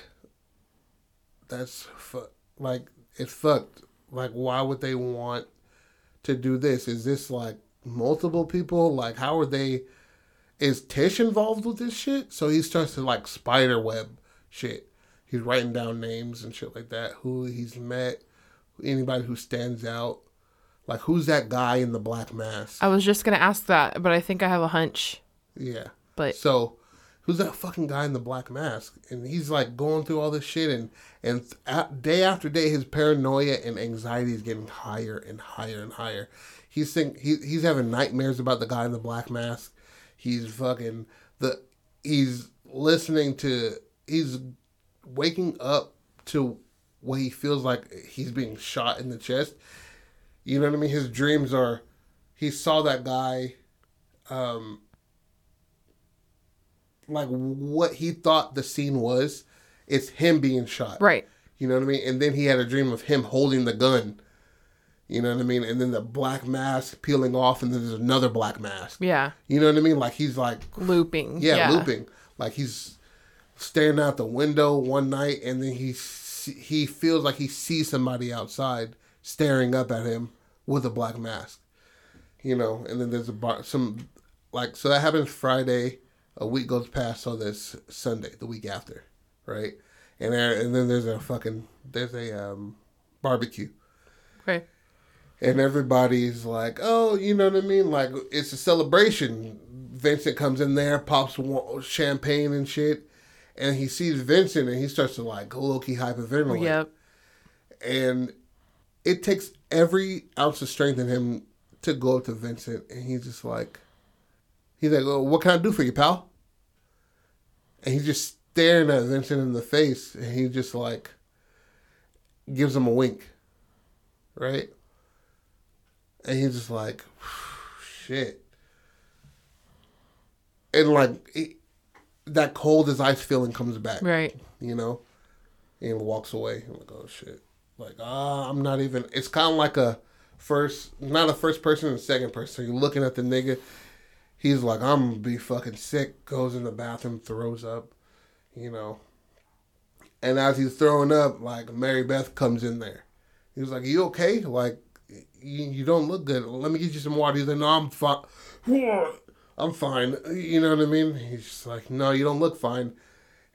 [SPEAKER 1] "That's fu- like it's fucked. Like, why would they want to do this? Is this like multiple people? Like, how are they?" Is Tish involved with this shit? So he starts to like spider web shit. He's writing down names and shit like that. Who he's met, anybody who stands out. Like who's that guy in the black mask?
[SPEAKER 2] I was just gonna ask that, but I think I have a hunch.
[SPEAKER 1] Yeah.
[SPEAKER 2] But
[SPEAKER 1] So who's that fucking guy in the black mask? And he's like going through all this shit, and and th- day after day, his paranoia and anxiety is getting higher and higher and higher. He's think he, he's having nightmares about the guy in the black mask. He's fucking the he's listening to he's waking up to what he feels like he's being shot in the chest. You know what I mean? His dreams are he saw that guy um like what he thought the scene was, it's him being shot.
[SPEAKER 2] right,
[SPEAKER 1] You know what I mean? And then he had a dream of him holding the gun. You know what I mean? And then the black mask peeling off, and then there's another black mask.
[SPEAKER 2] yeah,
[SPEAKER 1] You know what I mean? Like he's like,
[SPEAKER 2] looping.
[SPEAKER 1] yeah, looping. Like he's staring out the window one night, and then he he feels like he sees somebody outside staring up at him with a black mask. You know, and then there's a bar, some like so that happens Friday. A week goes past, so there's Sunday, the week after, right? And there, and then there's a fucking there's a um, barbecue
[SPEAKER 2] Okay.
[SPEAKER 1] and everybody's like, "Oh, you know what I mean? Like it's a celebration." Vincent comes in there, pops champagne and shit, and he sees Vincent, and he starts to like low key hyperventilate.
[SPEAKER 2] Yep.
[SPEAKER 1] And it takes every ounce of strength in him to go up to Vincent, and he's just like, he's like, "Oh, what can I do for you, pal?" And he's just staring at Vincent in the face, and he just like gives him a wink, right? And he's just like, shit. And like, it, that cold as ice feeling comes back,
[SPEAKER 2] Right.
[SPEAKER 1] you know? And walks away. I'm like, oh shit. Like, ah, I'm not even. It's kind of like a first, not a first person and second person. You're looking at the nigga. He's like, I'm gonna be fucking sick. Goes in the bathroom, throws up, you know. And as he's throwing up, like Mary Beth comes in there. He was like, "You okay? Like, you, you don't look good. Let me get you some water." He's like, "No, I'm fine. I'm fine." You know what I mean? He's just like, "No, you don't look fine."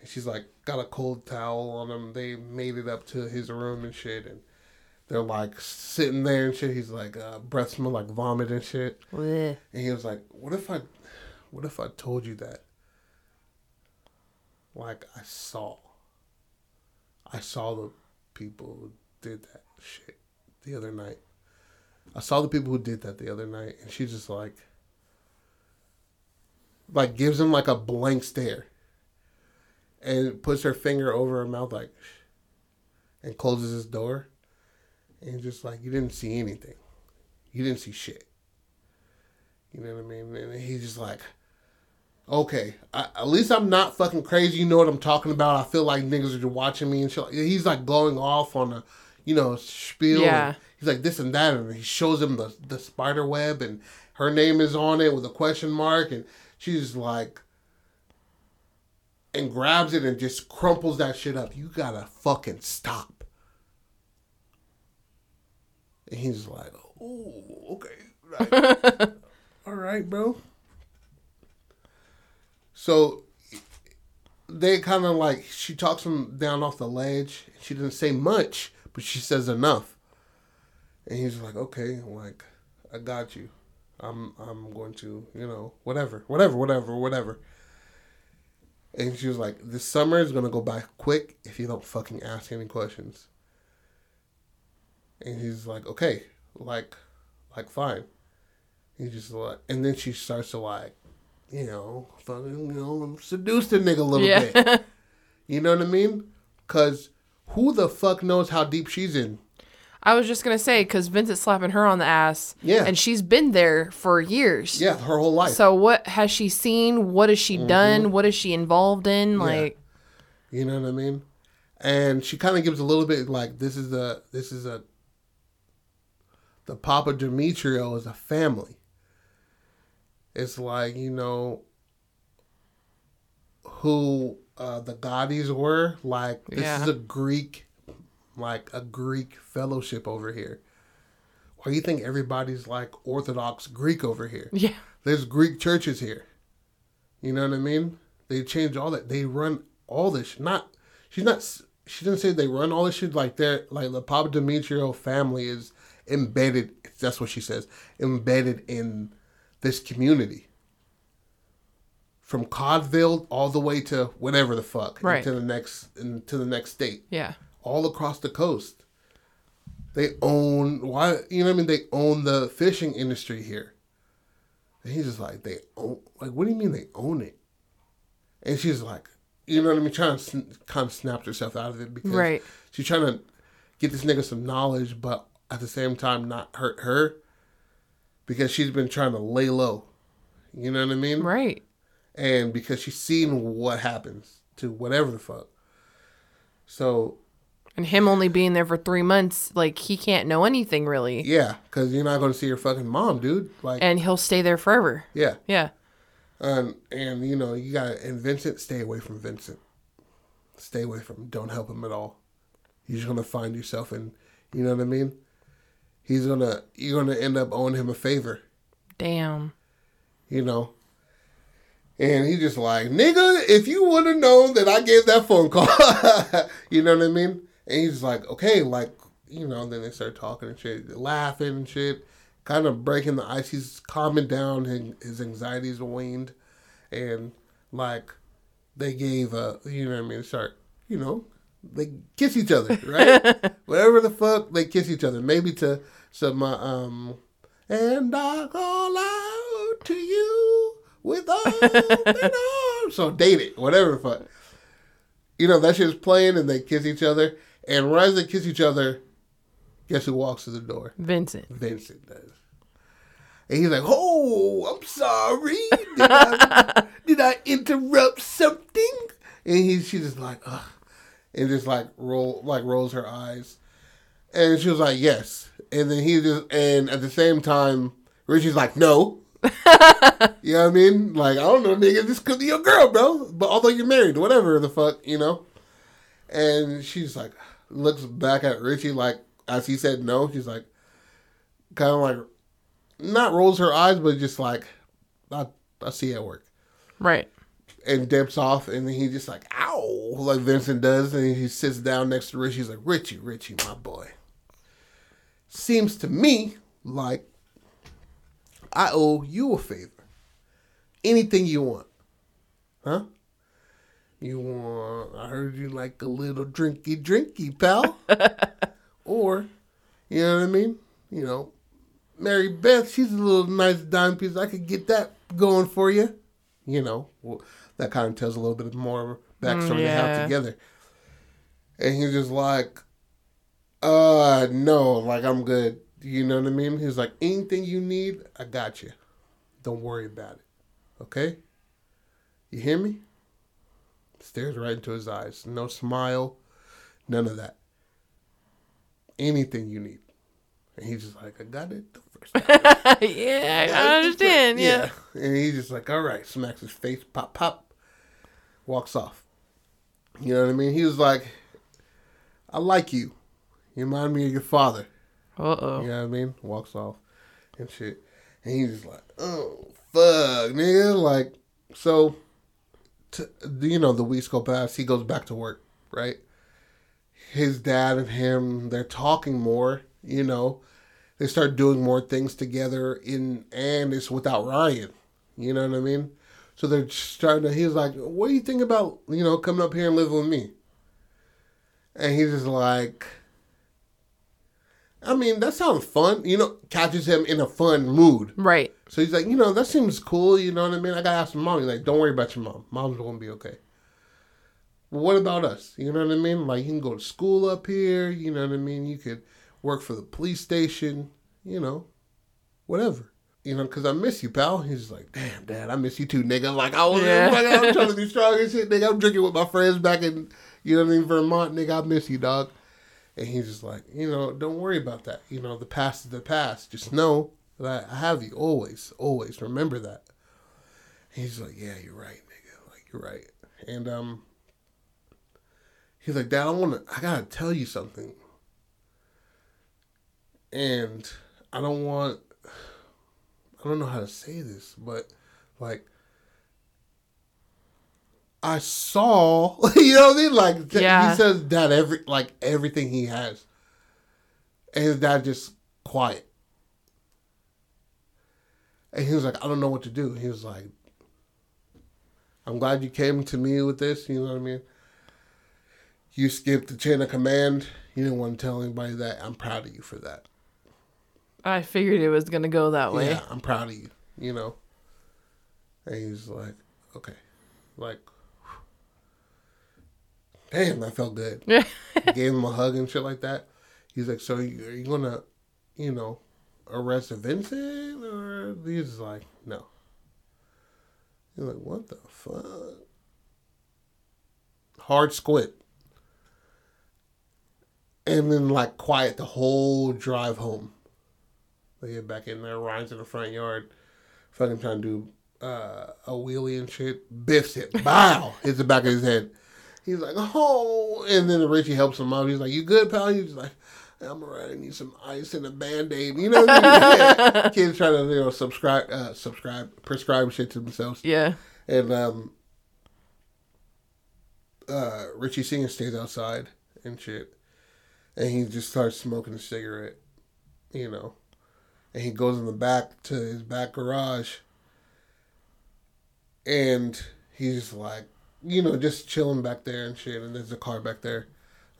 [SPEAKER 1] And she's like, got a cold towel on him. They made it up to his room and shit, and they're like sitting there and shit. He's like, uh, breath smell like vomit and shit.
[SPEAKER 2] Blech.
[SPEAKER 1] And he was like, "What if I, what if I told you that? Like I saw, I saw the people who did that shit the other night. I saw the people who did that the other night, and she's just like, like gives him like a blank stare, and puts her finger over her mouth like, and closes his door, and just like you didn't see anything, you didn't see shit. You know what I mean? And he's just like, okay, I, at least I'm not fucking crazy. You know what I'm talking about. I feel like niggas are just watching me and shit. He's like going off on a, you know, spiel.
[SPEAKER 2] Yeah.
[SPEAKER 1] He's like this and that, and he shows him the the spider web, and her name is on it with a question mark, and she's like, and grabs it and just crumples that shit up. You gotta fucking stop. And he's like, oh, okay. Right. All right, bro. So they kind of like she talks him down off the ledge. She doesn't say much, but she says enough. And he's like, "Okay, like I got you. I'm I'm going to, you know, whatever, whatever, whatever, whatever." And she was like, "This summer is gonna go by quick if you don't fucking ask any questions." And he's like, "Okay, like, like fine." He just like, and then she starts to like, you know, fucking, you know, seduce the nigga a little bit.
[SPEAKER 2] Yeah.
[SPEAKER 1] You know what I mean? Cause who the fuck knows how deep she's in?
[SPEAKER 2] I was just gonna say because Vincent's slapping her on the ass.
[SPEAKER 1] Yeah.
[SPEAKER 2] And she's been there for years.
[SPEAKER 1] Yeah, her whole life.
[SPEAKER 2] So what has she seen? What has she done? Mm-hmm. What is she involved in? Like,
[SPEAKER 1] You know what I mean? And she kind of gives a little bit like this is a this is a the Papa Demetrio is a family. It's like, you know, who uh, the Gottis were. Like, this
[SPEAKER 2] Yeah.
[SPEAKER 1] is a Greek, like a Greek fellowship over here. Why do you think everybody's like Orthodox Greek over here?
[SPEAKER 2] Yeah.
[SPEAKER 1] There's Greek churches here. You know what I mean? They change all that. They run all this. Not she's not. She didn't say they run all this shit. Like they're like the Papa Demetrio family is embedded. That's what she says. Embedded in this community. From Codville all the way to whatever the fuck,
[SPEAKER 2] Right.
[SPEAKER 1] to the next, into the next state
[SPEAKER 2] Yeah.
[SPEAKER 1] all across the coast. They own why you know what I mean? They own the fishing industry here. And he's just like they own like what do you mean they own it? And she's like, you know what I mean, trying to kind of snaps herself out of it because
[SPEAKER 2] Right.
[SPEAKER 1] she's trying to get this nigga some knowledge, but at the same time not hurt her because she's been trying to lay low. You know what I mean?
[SPEAKER 2] Right.
[SPEAKER 1] and because she's seen what happens to whatever the fuck. So
[SPEAKER 2] And him only being there for three months, like he can't know anything really.
[SPEAKER 1] yeah, because you're not going to see your fucking mom, dude. Like
[SPEAKER 2] And he'll stay there forever.
[SPEAKER 1] yeah,
[SPEAKER 2] Yeah.
[SPEAKER 1] and and you know you got and Vincent, stay away from Vincent. Stay away from him. Don't help him at all. You're just gonna find yourself in. You know what I mean? He's gonna you're gonna end up owing him a favor.
[SPEAKER 2] Damn.
[SPEAKER 1] You know. And he's just like, nigga, if you would have known that I gave that phone call, you know what I mean? And he's like, okay, like, you know, then they start talking and shit, laughing and shit, kind of breaking the ice. He's calming down, and his anxiety's waned. And, like, they gave, uh, you know what I mean? Start, you know, they kiss each other, right? Whatever the fuck, they kiss each other. Maybe to some, uh, um, and I call out to you with open arms. So date it, whatever the fuck. You know, that shit's playing and they kiss each other. And right as they kiss each other, guess who walks to the door?
[SPEAKER 2] Vincent.
[SPEAKER 1] Vincent does. And he's like, "Oh, I'm sorry. Did I, did I interrupt something?" And he, she's just like, "Ugh," and just like roll, like rolls her eyes. And she was like, "Yes." And then he just, and at the same time, Richie's like, "No." you know what I mean? Like, I don't know, nigga. This could be your girl, bro. But although you're married, whatever the fuck, you know. And she's like, looks back at Richie like, as he said no. She's like, kind of like not rolls her eyes, but just like, I, I see at work.
[SPEAKER 2] Right.
[SPEAKER 1] And dips off, and then he just like, ow, like Vincent does. And he sits down next to Richie. He's like, Richie, Richie, my boy. Seems to me like I owe you a favor. Anything you want. Huh? You want, I heard you like a little drinky drinky, pal. or, you know what I mean? You know, Mary Beth, she's a little nice dime piece. I could get that going for you. You know, well, that kind of tells a little bit more backstory they have
[SPEAKER 2] yeah.
[SPEAKER 1] together. And he's just like, uh, no, like I'm good. You know what I mean? He's like, anything you need, I got you. Don't worry about it. Okay? You hear me? Stares right into his eyes. No smile, none of that. Anything you need. And he's just like, I got it the
[SPEAKER 2] yeah, I understand. Yeah.
[SPEAKER 1] And he's just like, all right, smacks his face, pop, pop, walks off. You know what I mean? He was like, I like you. You remind me of your father.
[SPEAKER 2] Uh oh.
[SPEAKER 1] You know what I mean? Walks off and shit. And he's just like, oh, fuck, nigga. Like, so, t- you know, the weeks go past. He goes back to work, right? His dad and him, they're talking more, you know. They start doing more things together in, and it's without Ryan. You know what I mean? So they're starting to, he's like, what do you think about, you know, coming up here and living with me? And he's just like, I mean, that sounds fun. You know, catches him in a fun mood.
[SPEAKER 2] Right.
[SPEAKER 1] So he's like, you know, that seems cool. You know what I mean? I gotta ask my mom. He's like, don't worry about your mom. Mom's gonna be okay. What about us? You know what I mean? Like, you can go to school up here. You know what I mean? You could work for the police station. You know, whatever. You know, because I miss you, pal. He's like, damn, dad, I miss you too, nigga. Like, I was,
[SPEAKER 2] Yeah.
[SPEAKER 1] like, I'm trying to be strong and shit, nigga. I'm drinking with my friends back in, you know what I mean, Vermont, nigga. I miss you, dog. And he's just like, you know, don't worry about that. You know, the past is the past. Just know that I have you always, always. Remember that. And he's like, yeah, you're right, nigga. Like you're right. And um, he's like, Dad, I want to. I gotta tell you something. And I don't want. I don't know how to say this, but like I saw, you know what I mean? Like th-
[SPEAKER 2] Yeah.
[SPEAKER 1] he says that every like everything he has, and his dad just quiet. And he was like, I don't know what to do. He was like, I'm glad you came to me with this. You know what I mean? You skipped the chain of command. You didn't want to tell anybody that. I'm proud of you for that.
[SPEAKER 2] I figured it was gonna go that way.
[SPEAKER 1] Yeah, I'm proud of you. You know. And he's like, okay, like, damn, that felt good.
[SPEAKER 2] Yeah.
[SPEAKER 1] Gave him a hug and shit like that. He's like, so you, are you gonna, you know, arrest Vincent or he's like, no. He's like, what the fuck? Hard squid. And then like quiet the whole drive home. They get back in there, Ryan's in the front yard, fucking trying to do uh, a wheelie and shit. Biffs it. Bow! Hits the back of his head. He's like, oh. And then Richie helps him out. He's like, you good, pal? He's like, I'm alright. I need some ice and a band aid. You know Kids trying to, you know, subscribe, uh, subscribe, prescribe shit to themselves.
[SPEAKER 2] Yeah.
[SPEAKER 1] And um, uh, Richie Singer stays outside and shit. And he just starts smoking a cigarette, you know. And he goes in the back to his back garage. And he's like, you know, just chilling back there and shit. And there's a car back there.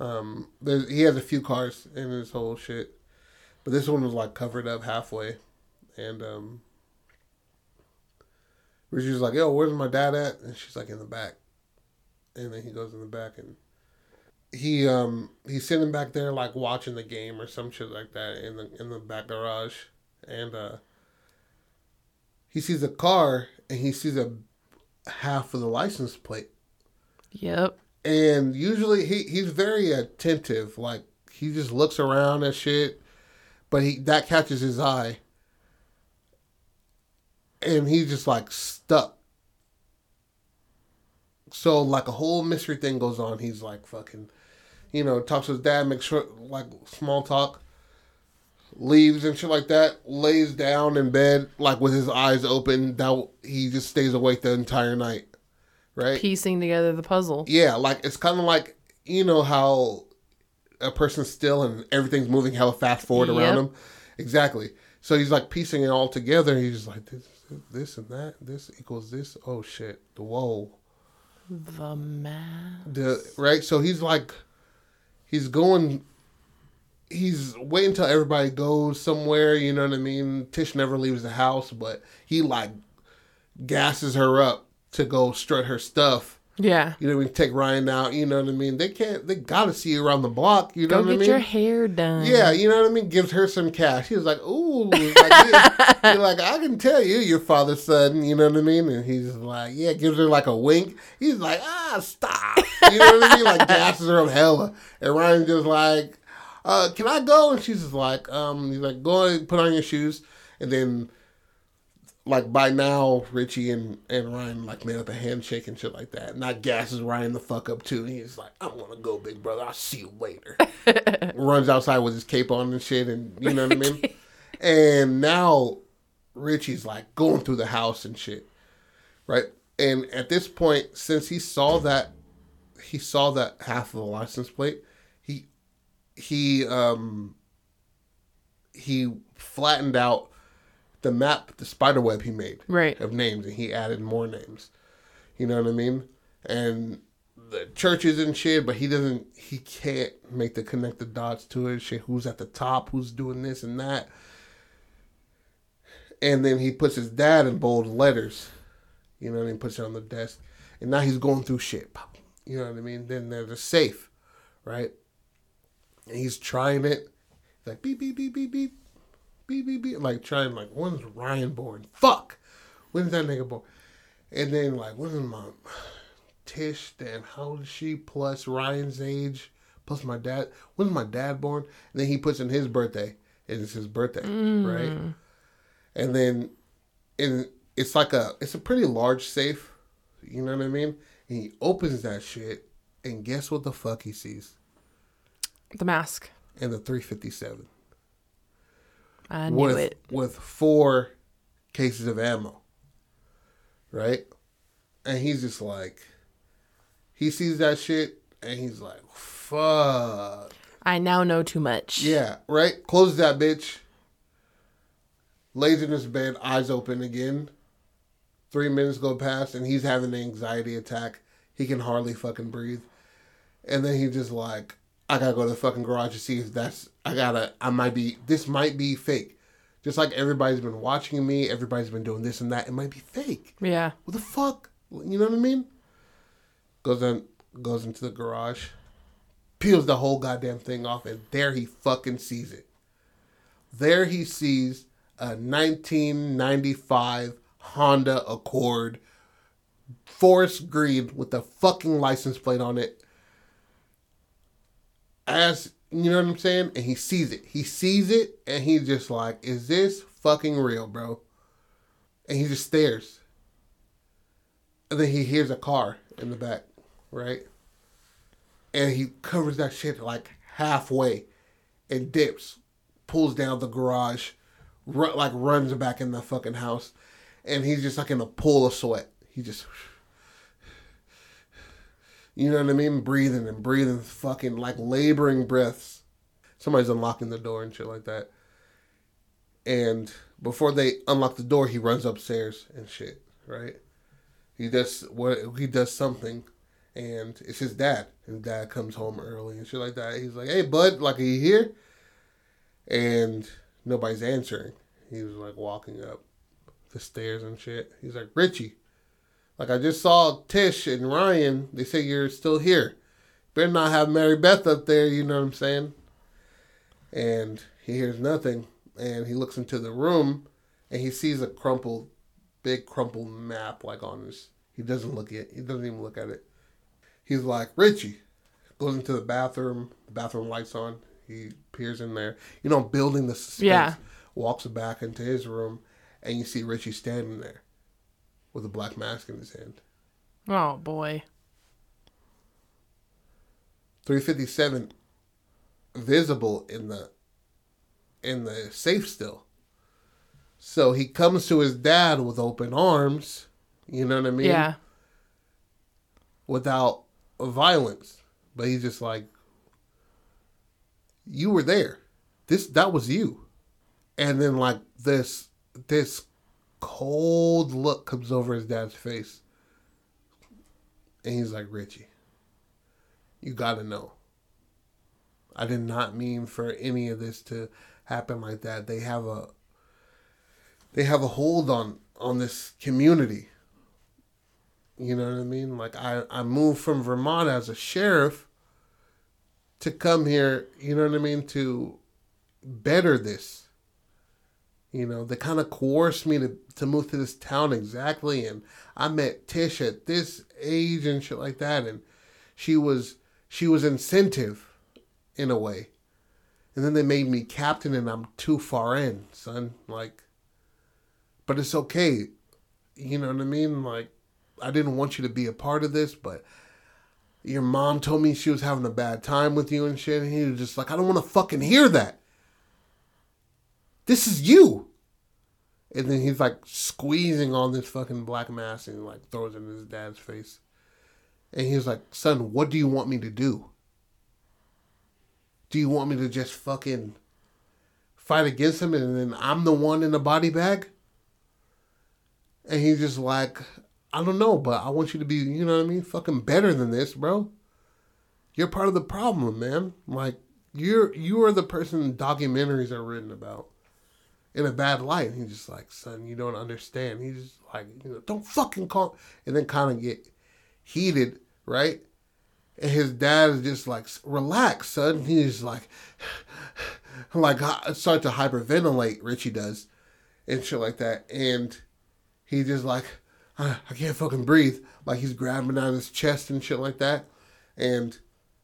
[SPEAKER 1] Um, there's, he has a few cars in his whole shit. But this one was like covered up halfway. And um, Richie's like, yo, where's my dad at? And she's like, in the back. And then he goes in the back and he um he's sitting back there like watching the game or some shit like that in the in the back garage. And uh he sees a car and he sees a half of the license plate.
[SPEAKER 2] Yep.
[SPEAKER 1] And usually he, he's very attentive. Like he just looks around at shit. But he that catches his eye. And he's just like stuck. So like a whole mystery thing goes on. He's like fucking you know, talks to his dad, makes sure like small talk. Leaves and shit like that, lays down in bed, like with his eyes open. That he just stays awake the entire night. Right?
[SPEAKER 2] Piecing together the puzzle.
[SPEAKER 1] Yeah, like it's kind of like you know how a person's still and everything's moving hella fast forward around
[SPEAKER 2] Yep.
[SPEAKER 1] him. Exactly. So he's like piecing it all together. He's like this, this and that. This equals this. Oh shit! The whoa.
[SPEAKER 2] The man.
[SPEAKER 1] The right. So he's like, he's going. He's waiting until everybody goes somewhere. You know what I mean. Tish never leaves the house, but he like gasses her up to go strut her stuff.
[SPEAKER 2] Yeah.
[SPEAKER 1] You know, we take Ryan out. You know what I mean? They can't. They gotta see you around the block. You know
[SPEAKER 2] Go
[SPEAKER 1] what I
[SPEAKER 2] get
[SPEAKER 1] mean?
[SPEAKER 2] your hair done.
[SPEAKER 1] yeah, you know what I mean. Gives her some cash. He was like, "Ooh, like, yeah. like I can tell you, your father's son." You know what I mean? And he's like, "Yeah." Gives her like a wink. He's like, "Ah, stop." You know what I mean? Like gasses her up hella. And Ryan's just like, uh, "Can I go?" And she's just like, "Um." He's like, "Go and put on your shoes." And then like by now Richie and, and Ryan like made up a handshake and shit like that. And that gasses Ryan the fuck up too. And he's like, I'm gonna go, big brother. I'll see you later. Runs outside with his cape on and shit and you know what I mean? and now Richie's like going through the house and shit. Right? And at this point, since he saw that he saw that half of the license plate, he um he flattened out the map, the spider web he made
[SPEAKER 2] Right.
[SPEAKER 1] of names, and he added more names. You know what I mean? And the churches and shit, but he doesn't. He can't make the connect the dots to it. Shit, who's at the top? Who's doing this and that? And then he puts his dad in bold letters. You know, and he puts it on the desk. And now he's going through shit. You know what I mean? Then there's a safe, right? And he's trying it. Like beep beep beep beep beep beep beep beep. Like trying like when's Ryan born? Fuck. When's that nigga born? And then like when's my Tish? Then how old is she? Plus Ryan's age, Plus my dad. When's my dad born? And then he puts in his birthday, and it's his birthday, mm. right? And then, and it's like a it's a pretty large safe. You know what I mean? And he opens that shit, and guess what the fuck he sees?
[SPEAKER 2] The mask.
[SPEAKER 1] And the 357
[SPEAKER 2] I knew
[SPEAKER 1] with
[SPEAKER 2] it.
[SPEAKER 1] with four cases of ammo. Right? And he's just like he sees that shit and he's like, fuck.
[SPEAKER 2] I now know too much.
[SPEAKER 1] Yeah, right? Closes that bitch. Lays in his bed, eyes open again. Three minutes go past and he's having an anxiety attack. He can hardly fucking breathe. And then he just like, I gotta go to the fucking garage to see if that's I gotta I might be this might be fake. Just like everybody's been watching me, everybody's been doing this and that. It might be fake.
[SPEAKER 2] Yeah.
[SPEAKER 1] What the fuck? You know what I mean? Goes in, goes into the garage, peels the whole goddamn thing off, and there he fucking sees it. There he sees a 1995 Honda Accord, forest green with the fucking license plate on it. As you know what I'm saying? And he sees it. He sees it, and he's just like, "Is this fucking real, bro?" And he just stares. And then he hears a car in the back, right? And he covers that shit like halfway and dips, pulls down the garage, run, like runs back in the fucking house. And he's just like in a pool of sweat. He just, you know what I mean? Breathing and breathing, fucking like laboring breaths. Somebody's unlocking the door and shit like that. And before they unlock the door, he runs upstairs and shit, right? He does what he does something, and it's his dad. His dad comes home early and shit like that. He's like, "Hey, bud, like, are you here?" And nobody's answering. He was like walking up the stairs and shit. He's like, "Richie, like I just saw Tish and Ryan. They say you're still here. Better not have Mary Beth up there. You know what I'm saying?" And he hears nothing, and he looks into the room, and he sees a crumpled big crumpled map like on his. He doesn't look at. He doesn't even look at it. He's like Richie, goes into the bathroom. The bathroom lights on. He peers in there. You know, building the suspense.
[SPEAKER 2] Yeah.
[SPEAKER 1] Walks back into his room, and you see Richie standing there, with a black mask in his hand.
[SPEAKER 2] Oh boy.
[SPEAKER 1] Three fifty seven, visible in the, in the safe still. So he comes to his dad with open arms. You know what I mean?
[SPEAKER 2] Yeah.
[SPEAKER 1] without violence. But he's just like, you were there. This that was you. And then like this this cold look comes over his dad's face. And he's like, Richie, you gotta know. I did not mean for any of this to happen like that. They have a they have a hold on on this community. You know what I mean? Like I, I moved from Vermont as a sheriff to come here, you know what I mean, to better this. You know, they kind of coerced me to, to move to this town exactly. And I met Tish at this age and shit like that. And she was, she was incentive in a way. And then they made me captain and I'm too far in, son. Like, but it's okay. You know what I mean? Like, I didn't want you to be a part of this, but your mom told me she was having a bad time with you and shit. And he was just like, I don't want to fucking hear that. This is you. And then he's like squeezing on this fucking black mask and like throws it in his dad's face. And he's like, Son, what do you want me to do? Do you want me to just fucking fight against him and then I'm the one in the body bag? And he's just like, I don't know, but I want you to be, you know what I mean, fucking better than this, bro. You're part of the problem, man. Like you're you are the person documentaries are written about in a bad light. He's just like, son, you don't understand. He's just like, you know, don't fucking call, and then kind of get heated, right? And his dad is just like, relax, son. He's like, like uh, start to hyperventilate. Richie does, and shit like that, and he's just like, I, can't fucking breathe. Like he's grabbing out his chest and shit like that, and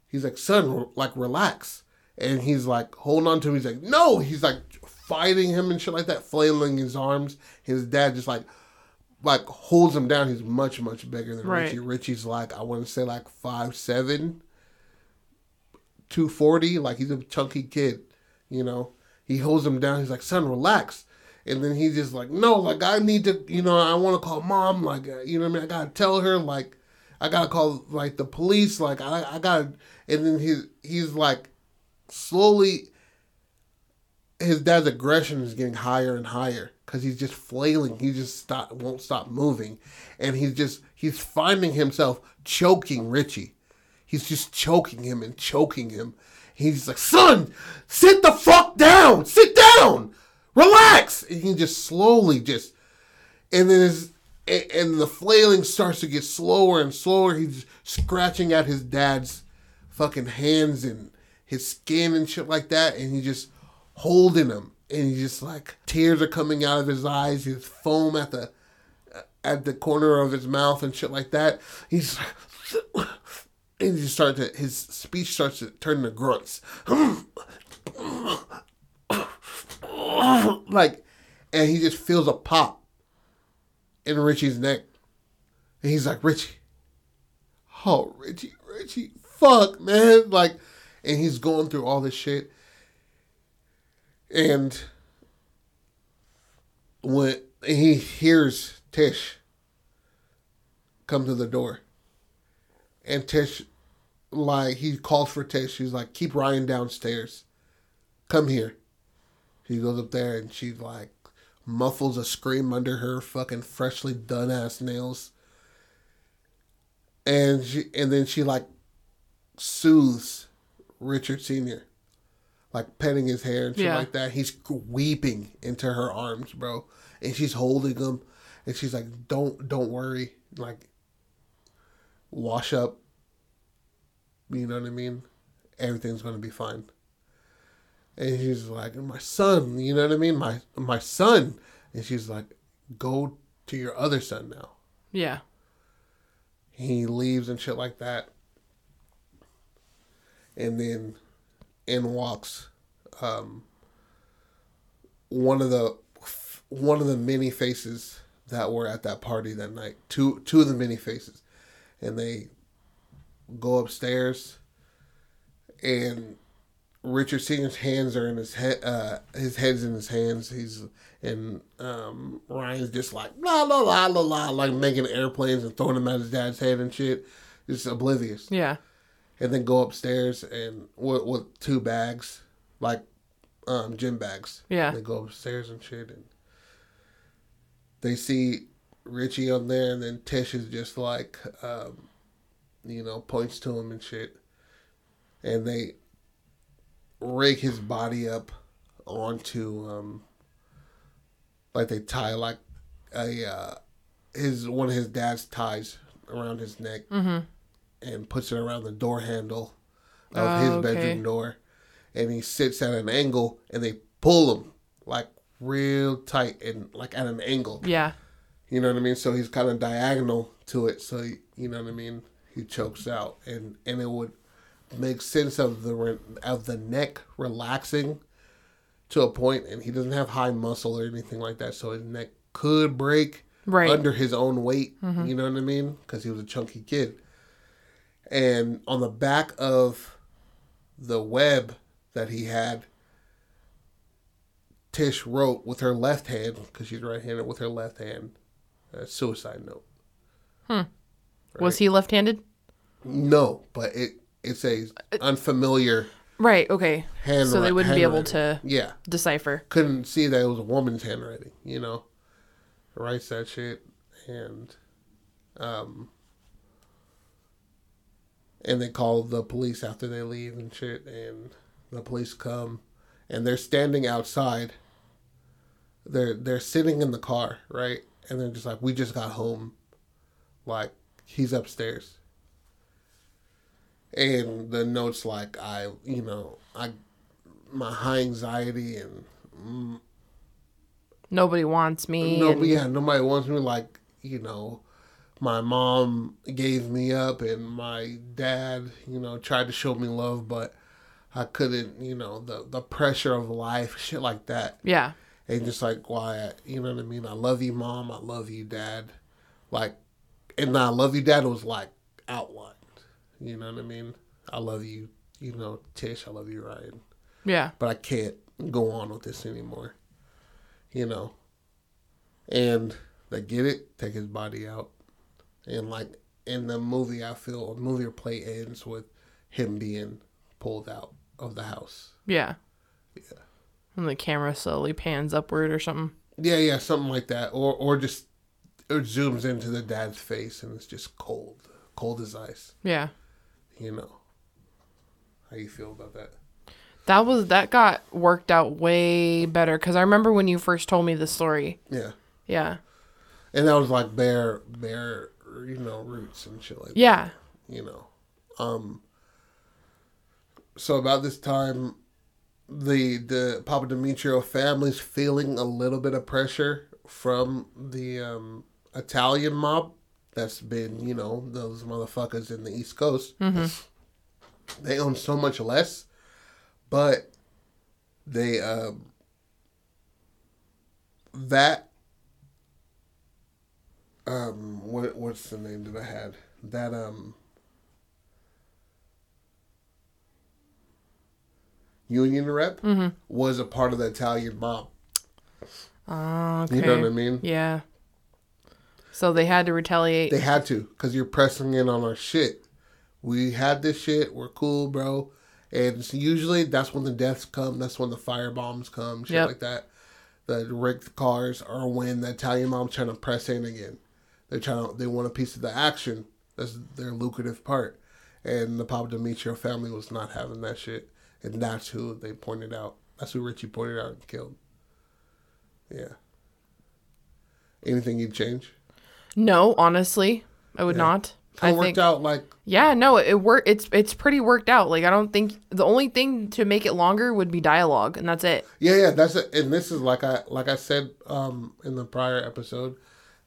[SPEAKER 1] he's like, son, like relax. And he's like holding on to him. He's like, no. He's like fighting him and shit like that, flailing his arms. His dad just like like holds him down. He's much much bigger than
[SPEAKER 2] Right.
[SPEAKER 1] Richie. Richie's like I want to say like five seven, two forty. Like he's a chunky kid, you know. He holds him down. He's like, son, relax. And then he's just like, no, like I need to, you know, I want to call mom. Like, uh, you know what I mean? I gotta tell her. Like, I gotta call like the police. Like, I, I gotta. And then he's he's like, slowly. His dad's aggression is getting higher and higher because he's just flailing. He just stop won't stop moving, and he's just he's finding himself choking Richie. He's just choking him and choking him. He's like, son, sit the fuck down. Sit down. Relax. And he just slowly just, and then his, and, the flailing starts to get slower and slower. He's scratching at his dad's fucking hands and his skin and shit like that. And he just holding him. And he's just like, tears are coming out of his eyes. His foam at the, at the corner of his mouth and shit like that. He's and he starts to his speech starts to turn to grunts. like and he just feels a pop in Richie's neck. And he's like, Richie. Oh, Richie, Richie, fuck, man. Like, and he's going through all this shit. And when he hears Tish come to the door. And Tish, like, he calls for Tish. He's like, keep Ryan downstairs. Come here. She goes up there and she, like, muffles a scream under her fucking freshly done ass nails. And she, and then she, like, soothes Richard Sr., like, petting his hair and shit
[SPEAKER 2] Yeah.
[SPEAKER 1] like that. He's weeping into her arms, bro. And she's holding him. And she's like, don't, don't worry. Like, wash up. You know what I mean? Everything's gonna be fine. And he's like, my son, you know what I mean? My my son. And she's like, go to your other son now.
[SPEAKER 2] Yeah.
[SPEAKER 1] He leaves and shit like that. And then in walks um, one of the one of the many faces that were at that party that night. Two two of the many faces. And they go upstairs and Richard Senior's hands are in his head. Uh, his head's in his hands. He's and um, Ryan's just like la la la la la, like making airplanes and throwing them at his dad's head and shit. Just oblivious.
[SPEAKER 2] Yeah.
[SPEAKER 1] And then go upstairs and with, with two bags, like um, gym bags.
[SPEAKER 2] Yeah.
[SPEAKER 1] They go upstairs and shit, and they see Richie on there, and then Tish is just like, um, you know, points to him and shit, and they rig his body up onto, um, like they tie like a uh, his one of his dad's ties around his neck, and puts it around the door handle of
[SPEAKER 2] Oh,
[SPEAKER 1] his
[SPEAKER 2] okay.
[SPEAKER 1] bedroom door, and he sits at an angle, and they pull him like real tight and like at an angle.
[SPEAKER 2] Yeah.
[SPEAKER 1] You know what I mean? So he's kind of diagonal to it. So he, you know what I mean? He chokes out, and and it would make sense of the of the neck relaxing to a point, and he doesn't have high muscle or anything like that, so his neck could break
[SPEAKER 2] Right.
[SPEAKER 1] under his own weight. Mm-hmm. You know what I mean? Because he was a chunky kid. And on the back of the web that he had, Tish wrote with her left hand, because she's right-handed, with her left hand, a suicide note. Hmm.
[SPEAKER 2] Was he left-handed?
[SPEAKER 1] No, but it it's a unfamiliar
[SPEAKER 2] Right. Okay.
[SPEAKER 1] hand.
[SPEAKER 2] So they wouldn't be able to
[SPEAKER 1] Yeah,
[SPEAKER 2] decipher.
[SPEAKER 1] couldn't see that it was a woman's handwriting. You know, writes that shit, and um, and they call the police after they leave and shit, and the police come, and they're standing outside. They're they're sitting in the car, right, and they're just like, "We just got home, like he's upstairs." And the notes like I, you know, I, my high anxiety and
[SPEAKER 2] Nobody wants me.
[SPEAKER 1] no,
[SPEAKER 2] and-
[SPEAKER 1] yeah, nobody wants me like you know, my mom gave me up and my dad, you know, tried to show me love, but I couldn't, you know, the the pressure of life, shit like that.
[SPEAKER 2] Yeah.
[SPEAKER 1] And just like why, you know what I mean? I love you, mom. I love you, dad. Like, and I love you, dad was like outlined. You know what I mean? I love you, you know, Tish. I love you, Ryan.
[SPEAKER 2] Yeah.
[SPEAKER 1] But I can't go on with this anymore. You know. And they get it, take his body out. And like in the movie, I feel the movie or play ends with him being pulled out of the house.
[SPEAKER 2] Yeah.
[SPEAKER 1] Yeah.
[SPEAKER 2] And the camera slowly pans upward or something.
[SPEAKER 1] Yeah, yeah, something like that. Or or just it zooms into the dad's face and it's just cold. Cold as ice.
[SPEAKER 2] Yeah.
[SPEAKER 1] You know. How you feel about that?
[SPEAKER 2] That was that got worked out way better because I remember when you first told me the story.
[SPEAKER 1] Yeah.
[SPEAKER 2] Yeah.
[SPEAKER 1] And that was like bare bare you know, roots and shit like that.
[SPEAKER 2] Yeah.
[SPEAKER 1] you know. Um so about this time the the Papa Demetrio family's feeling a little bit of pressure from the um Italian mob that's been, you know, those motherfuckers in the East Coast. Mm-hmm. They own so much less, but they um that um what what's the name that I had? That um union rep was a part of the Italian mob.
[SPEAKER 2] Oh, okay.
[SPEAKER 1] You know what I mean?
[SPEAKER 2] Yeah. So they had to retaliate.
[SPEAKER 1] They had to because you're pressing in on our shit. We had this shit. We're cool, bro. And usually that's when the deaths come. That's when the fire bombs come, shit
[SPEAKER 2] Yep.
[SPEAKER 1] like that. The wrecked cars are when the Italian mom's trying to press in again. They're trying to. They want a piece of the action. That's their lucrative part. And the Papa Demetrio family was not having that shit. And that's who they pointed out. That's who Richie pointed out and killed. Yeah. Anything you'd change?
[SPEAKER 2] no, honestly, I would
[SPEAKER 1] Yeah.
[SPEAKER 2] not.
[SPEAKER 1] Kind
[SPEAKER 2] I
[SPEAKER 1] of worked
[SPEAKER 2] think.
[SPEAKER 1] out like
[SPEAKER 2] Yeah, no, it worked. It's it's pretty worked out. Like I don't think the only thing to make it longer would be dialogue, and that's it.
[SPEAKER 1] Yeah, yeah, that's it. And this is like I like I said um in the prior episode.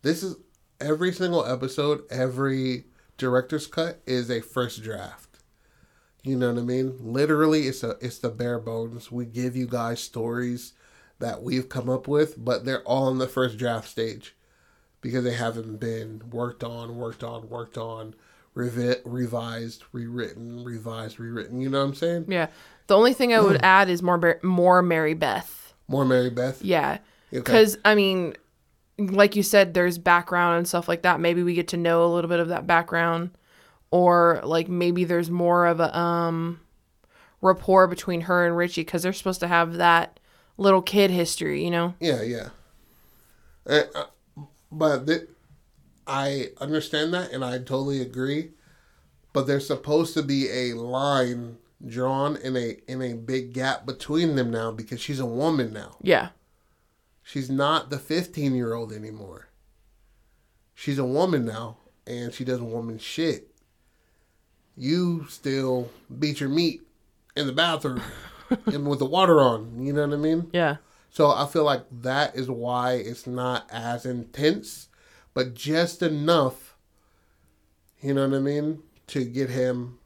[SPEAKER 1] This is every single episode, every director's cut is a first draft. You know what I mean? Literally, it's a it's the bare bones. We give you guys stories that we've come up with, but they're all in the first draft stage because they haven't been worked on, worked on, worked on, revi- revised, rewritten, revised, rewritten. You know what I'm saying?
[SPEAKER 2] Yeah. The only thing I would add is more more Mary Beth.
[SPEAKER 1] More Mary Beth.
[SPEAKER 2] Yeah.
[SPEAKER 1] Okay.
[SPEAKER 2] Because I mean, like you said, there's background and stuff like that. Maybe we get to know a little bit of that background, or like maybe there's more of a um rapport between her and Richie because they're supposed to have that little kid history, you know?
[SPEAKER 1] Yeah, yeah. Uh, uh, but th- I understand that, and I totally agree. But there's supposed to be a line drawn in a in a big gap between them now because she's a woman now.
[SPEAKER 2] Yeah.
[SPEAKER 1] She's not the 15 year old anymore. She's a woman now, and she does woman shit. You still beat your meat in the bathroom and with the water on. You know what I mean?
[SPEAKER 2] Yeah.
[SPEAKER 1] So I feel like that is why it's not as intense, but just enough, you know what I mean, to get him,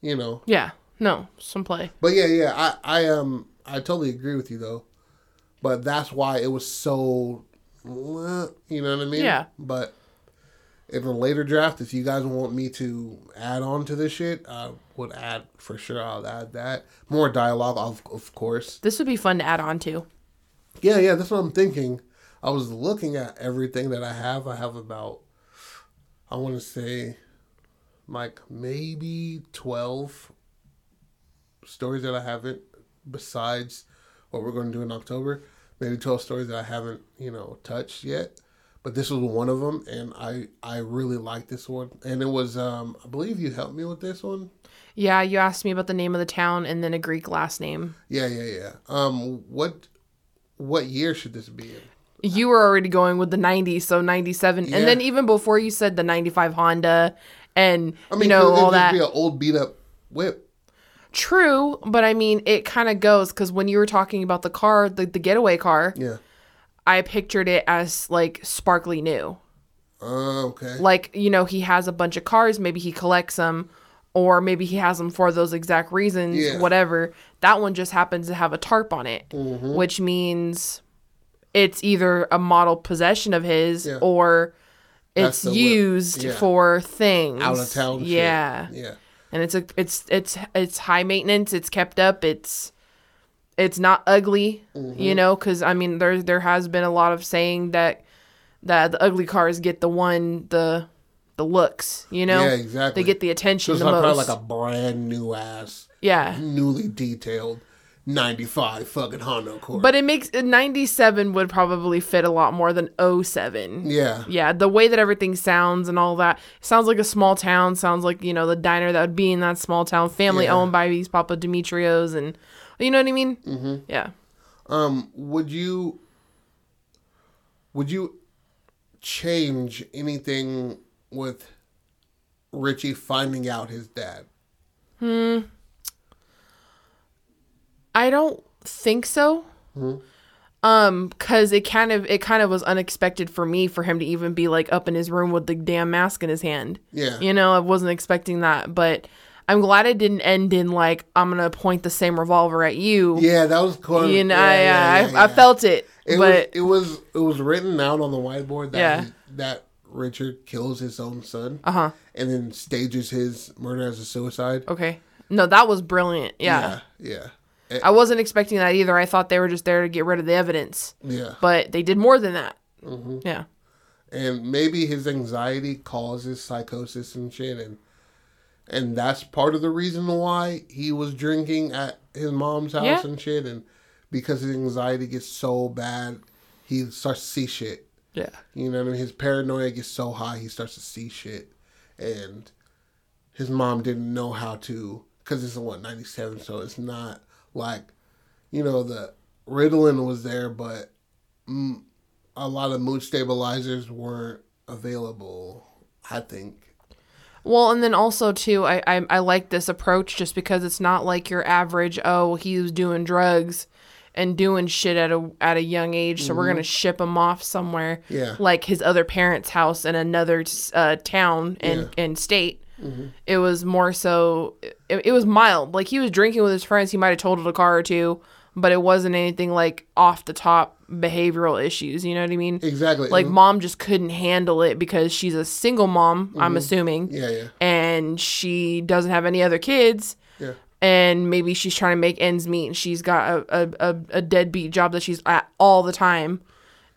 [SPEAKER 1] you know.
[SPEAKER 2] Yeah. No, some play.
[SPEAKER 1] But yeah, yeah, I, I um, I totally agree with you though, but that's why it was so, you know what I mean?
[SPEAKER 2] Yeah.
[SPEAKER 1] But in the later draft, if you guys want me to add on to this shit, I would add for sure. I'll add that more dialogue, of of course.
[SPEAKER 2] This would be fun to add on to.
[SPEAKER 1] Yeah, yeah, that's what I'm thinking. I was looking at everything that I have. I have about, I want to say, like maybe 12 stories that I haven't, besides what we're going to do in October. Maybe 12 stories that I haven't, you know, touched yet. But this was one of them, and I I really like this one. And it was, um I believe you helped me with this one.
[SPEAKER 2] Yeah, you asked me about the name of the town and then a Greek last name.
[SPEAKER 1] Yeah, yeah, yeah. Um, what what year should this be in?
[SPEAKER 2] You were already going with the 90s, so 97.
[SPEAKER 1] Yeah.
[SPEAKER 2] And then even before you said the 95 Honda and,
[SPEAKER 1] I mean,
[SPEAKER 2] you know,
[SPEAKER 1] it would
[SPEAKER 2] all that.
[SPEAKER 1] be an old beat up whip.
[SPEAKER 2] True, but I mean, it kind of goes because when you were talking about the car, the, the getaway car,
[SPEAKER 1] Yeah.
[SPEAKER 2] I pictured it as like sparkly new.
[SPEAKER 1] Oh, okay.
[SPEAKER 2] Like, you know, he has a bunch of cars, maybe he collects them, or maybe he has them for those exact reasons,
[SPEAKER 1] Yeah.
[SPEAKER 2] whatever. That one just happens to have a tarp on it,
[SPEAKER 1] Mm-hmm.
[SPEAKER 2] which means it's either a model possession of his
[SPEAKER 1] Yeah.
[SPEAKER 2] or it's used
[SPEAKER 1] Yeah.
[SPEAKER 2] for things.
[SPEAKER 1] Out of town. shit.
[SPEAKER 2] Yeah. And it's a it's it's it's high maintenance, it's kept up, it's it's not ugly,
[SPEAKER 1] Mm-hmm.
[SPEAKER 2] you know, cuz I mean there there has been a lot of saying that that the ugly cars get the one the the looks, you know?
[SPEAKER 1] Yeah, exactly.
[SPEAKER 2] They get the attention
[SPEAKER 1] Just
[SPEAKER 2] the
[SPEAKER 1] like probably like a brand new ass,
[SPEAKER 2] yeah.
[SPEAKER 1] newly detailed, ninety five fucking Honda Accord.
[SPEAKER 2] But it makes 97 would probably fit a lot more than 07.
[SPEAKER 1] yeah,
[SPEAKER 2] Yeah, the way that everything sounds and all that sounds like a small town. Sounds like you know the diner that would be in that small town, family
[SPEAKER 1] Yeah.
[SPEAKER 2] owned by these Papa Dimitrios, and you know what I mean. Mm-hmm. Yeah.
[SPEAKER 1] Um, would you would you change anything with Richie finding out his dad?
[SPEAKER 2] I don't think so. Um, cause it kind of it kind of was unexpected for me for him to even be like up in his room with the damn mask in his hand.
[SPEAKER 1] Yeah.
[SPEAKER 2] You know, I wasn't expecting that, but I'm glad it didn't end in like I'm gonna point the same revolver at you.
[SPEAKER 1] Yeah, that was cool.
[SPEAKER 2] You know,
[SPEAKER 1] yeah,
[SPEAKER 2] I,
[SPEAKER 1] yeah,
[SPEAKER 2] I,
[SPEAKER 1] yeah,
[SPEAKER 2] I
[SPEAKER 1] yeah.
[SPEAKER 2] felt it,
[SPEAKER 1] it
[SPEAKER 2] but
[SPEAKER 1] was it was it was written out on the whiteboard that
[SPEAKER 2] Yeah.
[SPEAKER 1] he- that Richard kills his own son
[SPEAKER 2] uh huh.
[SPEAKER 1] and then stages his murder as a suicide.
[SPEAKER 2] Okay. No, that was brilliant. Yeah.
[SPEAKER 1] yeah, yeah,
[SPEAKER 2] I wasn't expecting that either. I thought they were just there to get rid of the evidence,
[SPEAKER 1] yeah.
[SPEAKER 2] but they did more than that.
[SPEAKER 1] Mm-hmm.
[SPEAKER 2] Yeah.
[SPEAKER 1] and maybe his anxiety causes psychosis and shit and and that's part of the reason why he was drinking at his mom's house
[SPEAKER 2] Yeah.
[SPEAKER 1] and shit and because his anxiety gets so bad he starts to see shit
[SPEAKER 2] Yeah.
[SPEAKER 1] you know what i mean his paranoia gets so high he starts to see shit and his mom didn't know how to because it's what 97 so it's not like you know the ritalin was there but mm, a lot of mood stabilizers weren't available i think
[SPEAKER 2] Well, and then also too, I, I I like this approach just because it's not like your average. Oh, he was doing drugs and doing shit at a at a young age, so we're gonna ship him off somewhere.
[SPEAKER 1] Mm-hmm. Yeah.
[SPEAKER 2] Like his other parents' house in another uh, town and
[SPEAKER 1] Yeah. Mm-hmm.
[SPEAKER 2] and state. It was more so. It, it was mild. Like he was drinking with his friends. He might have totaled a car or two, but it wasn't anything like off the top behavioral issues. You know what I mean?
[SPEAKER 1] exactly
[SPEAKER 2] Like
[SPEAKER 1] And-
[SPEAKER 2] mom just couldn't handle it because she's a single mom.
[SPEAKER 1] Mm-hmm.
[SPEAKER 2] I'm assuming
[SPEAKER 1] yeah yeah
[SPEAKER 2] and she doesn't have any other kids
[SPEAKER 1] yeah
[SPEAKER 2] and maybe she's trying to make ends meet and she's got a, a, a, a deadbeat job that she's at all the time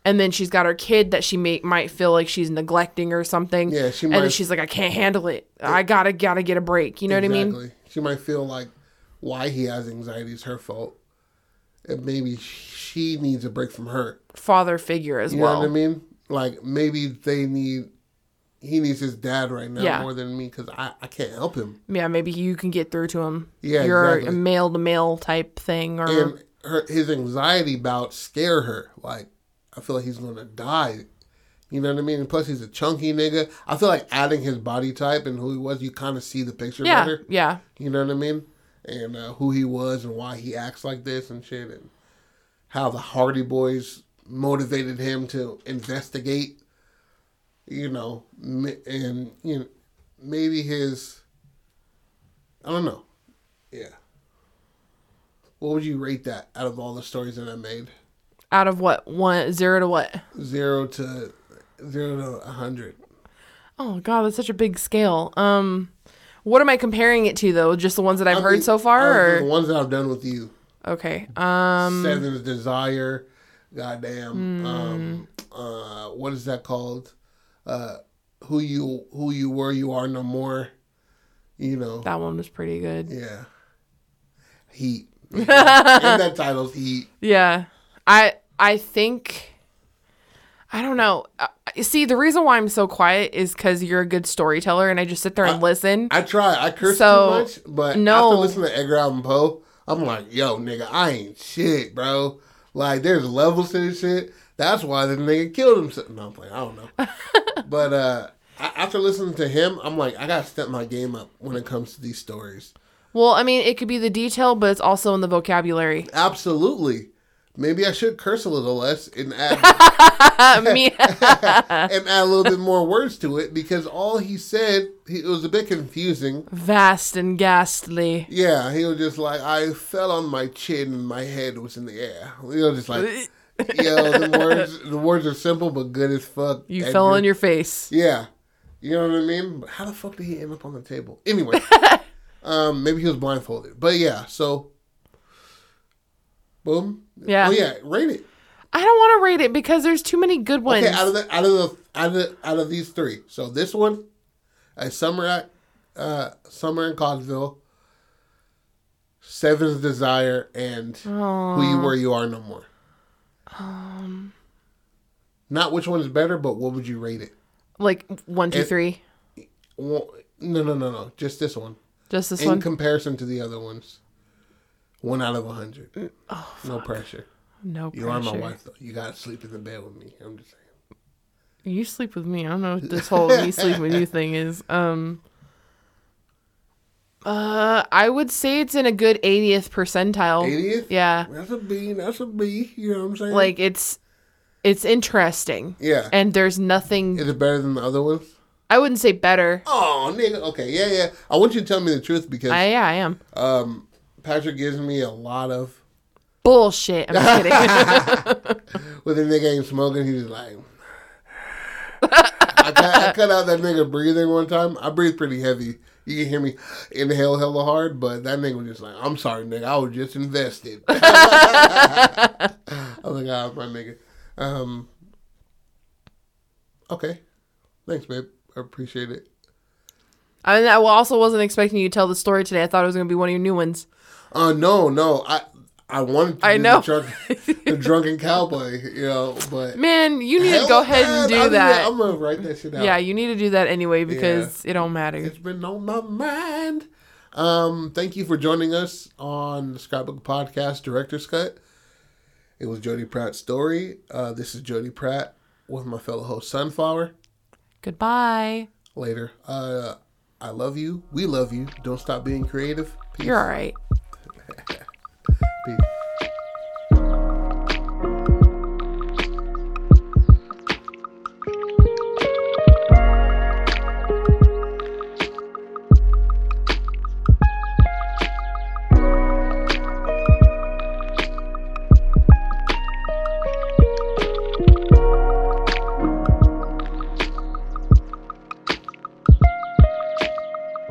[SPEAKER 2] and then she's got her kid that she may, might feel like she's neglecting or something
[SPEAKER 1] Yeah, she might,
[SPEAKER 2] and then she's like i can't handle it i gotta gotta get a break you know what i mean
[SPEAKER 1] exactly she might feel like why he has anxiety is her fault and maybe she needs a break from her
[SPEAKER 2] father figure as
[SPEAKER 1] You
[SPEAKER 2] well You
[SPEAKER 1] know what I mean? Like maybe they need he needs his dad right now
[SPEAKER 2] Yeah.
[SPEAKER 1] more than me because I, I can't help him.
[SPEAKER 2] yeah maybe you can get through to him
[SPEAKER 1] Yeah,
[SPEAKER 2] you're
[SPEAKER 1] exactly.
[SPEAKER 2] a male to male type thing or
[SPEAKER 1] And her his anxiety bouts scare her. Like I feel like he's gonna die. You know what I mean? And plus he's a chunky nigga. I feel like adding his body type and who he was, you kind of see the picture
[SPEAKER 2] yeah
[SPEAKER 1] better.
[SPEAKER 2] yeah
[SPEAKER 1] You know what I mean? And uh, who he was and why he acts like this and shit, and how the Hardy Boys motivated him to investigate. You know, and you know, maybe his. I don't know. Yeah. What would you rate that out of all the stories that I made?
[SPEAKER 2] Out of what one zero to what
[SPEAKER 1] Zero to zero to a hundred.
[SPEAKER 2] Oh god, that's such a big scale. Um what am I comparing it to though? Just the ones that I've
[SPEAKER 1] I
[SPEAKER 2] heard
[SPEAKER 1] mean,
[SPEAKER 2] so far
[SPEAKER 1] of the ones that I've done with you.
[SPEAKER 2] Okay. Um
[SPEAKER 1] Seven's Desire. Goddamn.
[SPEAKER 2] Hmm.
[SPEAKER 1] Um, uh, what is that called? Uh, who you who you were, you are no more. You know.
[SPEAKER 2] that one was pretty good.
[SPEAKER 1] Yeah. Heat. and that title's Heat.
[SPEAKER 2] Yeah. I I think I don't know. Uh, see, the reason why I'm so quiet is cuz you're a good storyteller and I just sit there and listen.
[SPEAKER 1] I try. I curse
[SPEAKER 2] So,
[SPEAKER 1] too much, but
[SPEAKER 2] no.
[SPEAKER 1] after listening to Edgar Allan Poe, I'm like, yo, nigga, I ain't shit, bro. Like, there's levels to this shit. That's why the nigga killed himself. No, I'm playing. I don't know. but uh, after listening to him, I'm like, I gotta step my game up when it comes to these stories.
[SPEAKER 2] well, I mean, it could be the detail, but it's also in the vocabulary.
[SPEAKER 1] Absolutely. Maybe I should curse a little less and add and add a little bit more words to it because all he said he, it was a bit confusing.
[SPEAKER 2] vast and ghastly.
[SPEAKER 1] Yeah, he was just like I fell on my chin and my head was in the air. You know, just like yo, the words the words are simple but good as fuck.
[SPEAKER 2] You fell on your face.
[SPEAKER 1] Yeah. You know what I mean? But how the fuck did he end up on the table? Anyway. um, maybe he was blindfolded. But yeah, so boom.
[SPEAKER 2] Yeah.
[SPEAKER 1] Oh yeah, rate it.
[SPEAKER 2] I don't want to rate it because there's too many good ones.
[SPEAKER 1] Okay, out of the out of the out of the, out of these three. So this one, a summer at uh summer in Codville, Seven's Desire, and Who You Were You Are No More. Um not which one is better, but what would you rate it?
[SPEAKER 2] like one, two,
[SPEAKER 1] It-
[SPEAKER 2] three.
[SPEAKER 1] Well, no, no, no, no. Just this one.
[SPEAKER 2] Just this
[SPEAKER 1] in
[SPEAKER 2] one.
[SPEAKER 1] In comparison to the other ones. One out of a hundred.
[SPEAKER 2] Mm, oh,
[SPEAKER 1] no pressure.
[SPEAKER 2] No pressure.
[SPEAKER 1] You are my wife though. You gotta sleep in the bed with me. I'm just saying.
[SPEAKER 2] You sleep with me. I don't know what this whole me sleep with you thing is. Um. Uh, I would say it's in a good 80th percentile.
[SPEAKER 1] 80th?
[SPEAKER 2] Yeah,
[SPEAKER 1] That's a B. That's a B. You know what I'm saying?
[SPEAKER 2] like it's it's interesting,
[SPEAKER 1] yeah.
[SPEAKER 2] and there's nothing.
[SPEAKER 1] Is it better than the other ones?
[SPEAKER 2] I wouldn't say better.
[SPEAKER 1] Oh, nigga. Okay, yeah, yeah. I want you to tell me the truth because
[SPEAKER 2] I yeah, I am
[SPEAKER 1] um, Patrick gives me a lot of.
[SPEAKER 2] bullshit. I'm just kidding.
[SPEAKER 1] When the nigga ain't smoking, he's just like. I, cut, I cut out that nigga breathing one time. I breathe pretty heavy. You can hear me inhale hella hard, but that nigga was just like, I'm sorry, nigga. I was just invested. I was like, ah, my nigga. Um, okay. Thanks, babe. I appreciate it.
[SPEAKER 2] I, mean, I also wasn't expecting you to tell the story today. I thought it was gonna be one of your new ones.
[SPEAKER 1] Uh, no, no. I I wanted to
[SPEAKER 2] I
[SPEAKER 1] do
[SPEAKER 2] know.
[SPEAKER 1] The, drunk, the drunken cowboy, you know, but
[SPEAKER 2] Man, you need to go ahead and do
[SPEAKER 1] I need
[SPEAKER 2] that.
[SPEAKER 1] I'm gonna write that shit out.
[SPEAKER 2] Yeah, you need to do that anyway because it don't matter.
[SPEAKER 1] It's been on my mind. Um, thank you for joining us on the Scrapbook Podcast Director's Cut. It was Jody Pratt's story. Uh, this is Jody Pratt with my fellow host Sunflower.
[SPEAKER 2] Goodbye.
[SPEAKER 1] Later. Uh, I love you. We love you. Don't stop being creative. Peace.
[SPEAKER 2] You're all right.
[SPEAKER 1] Peace.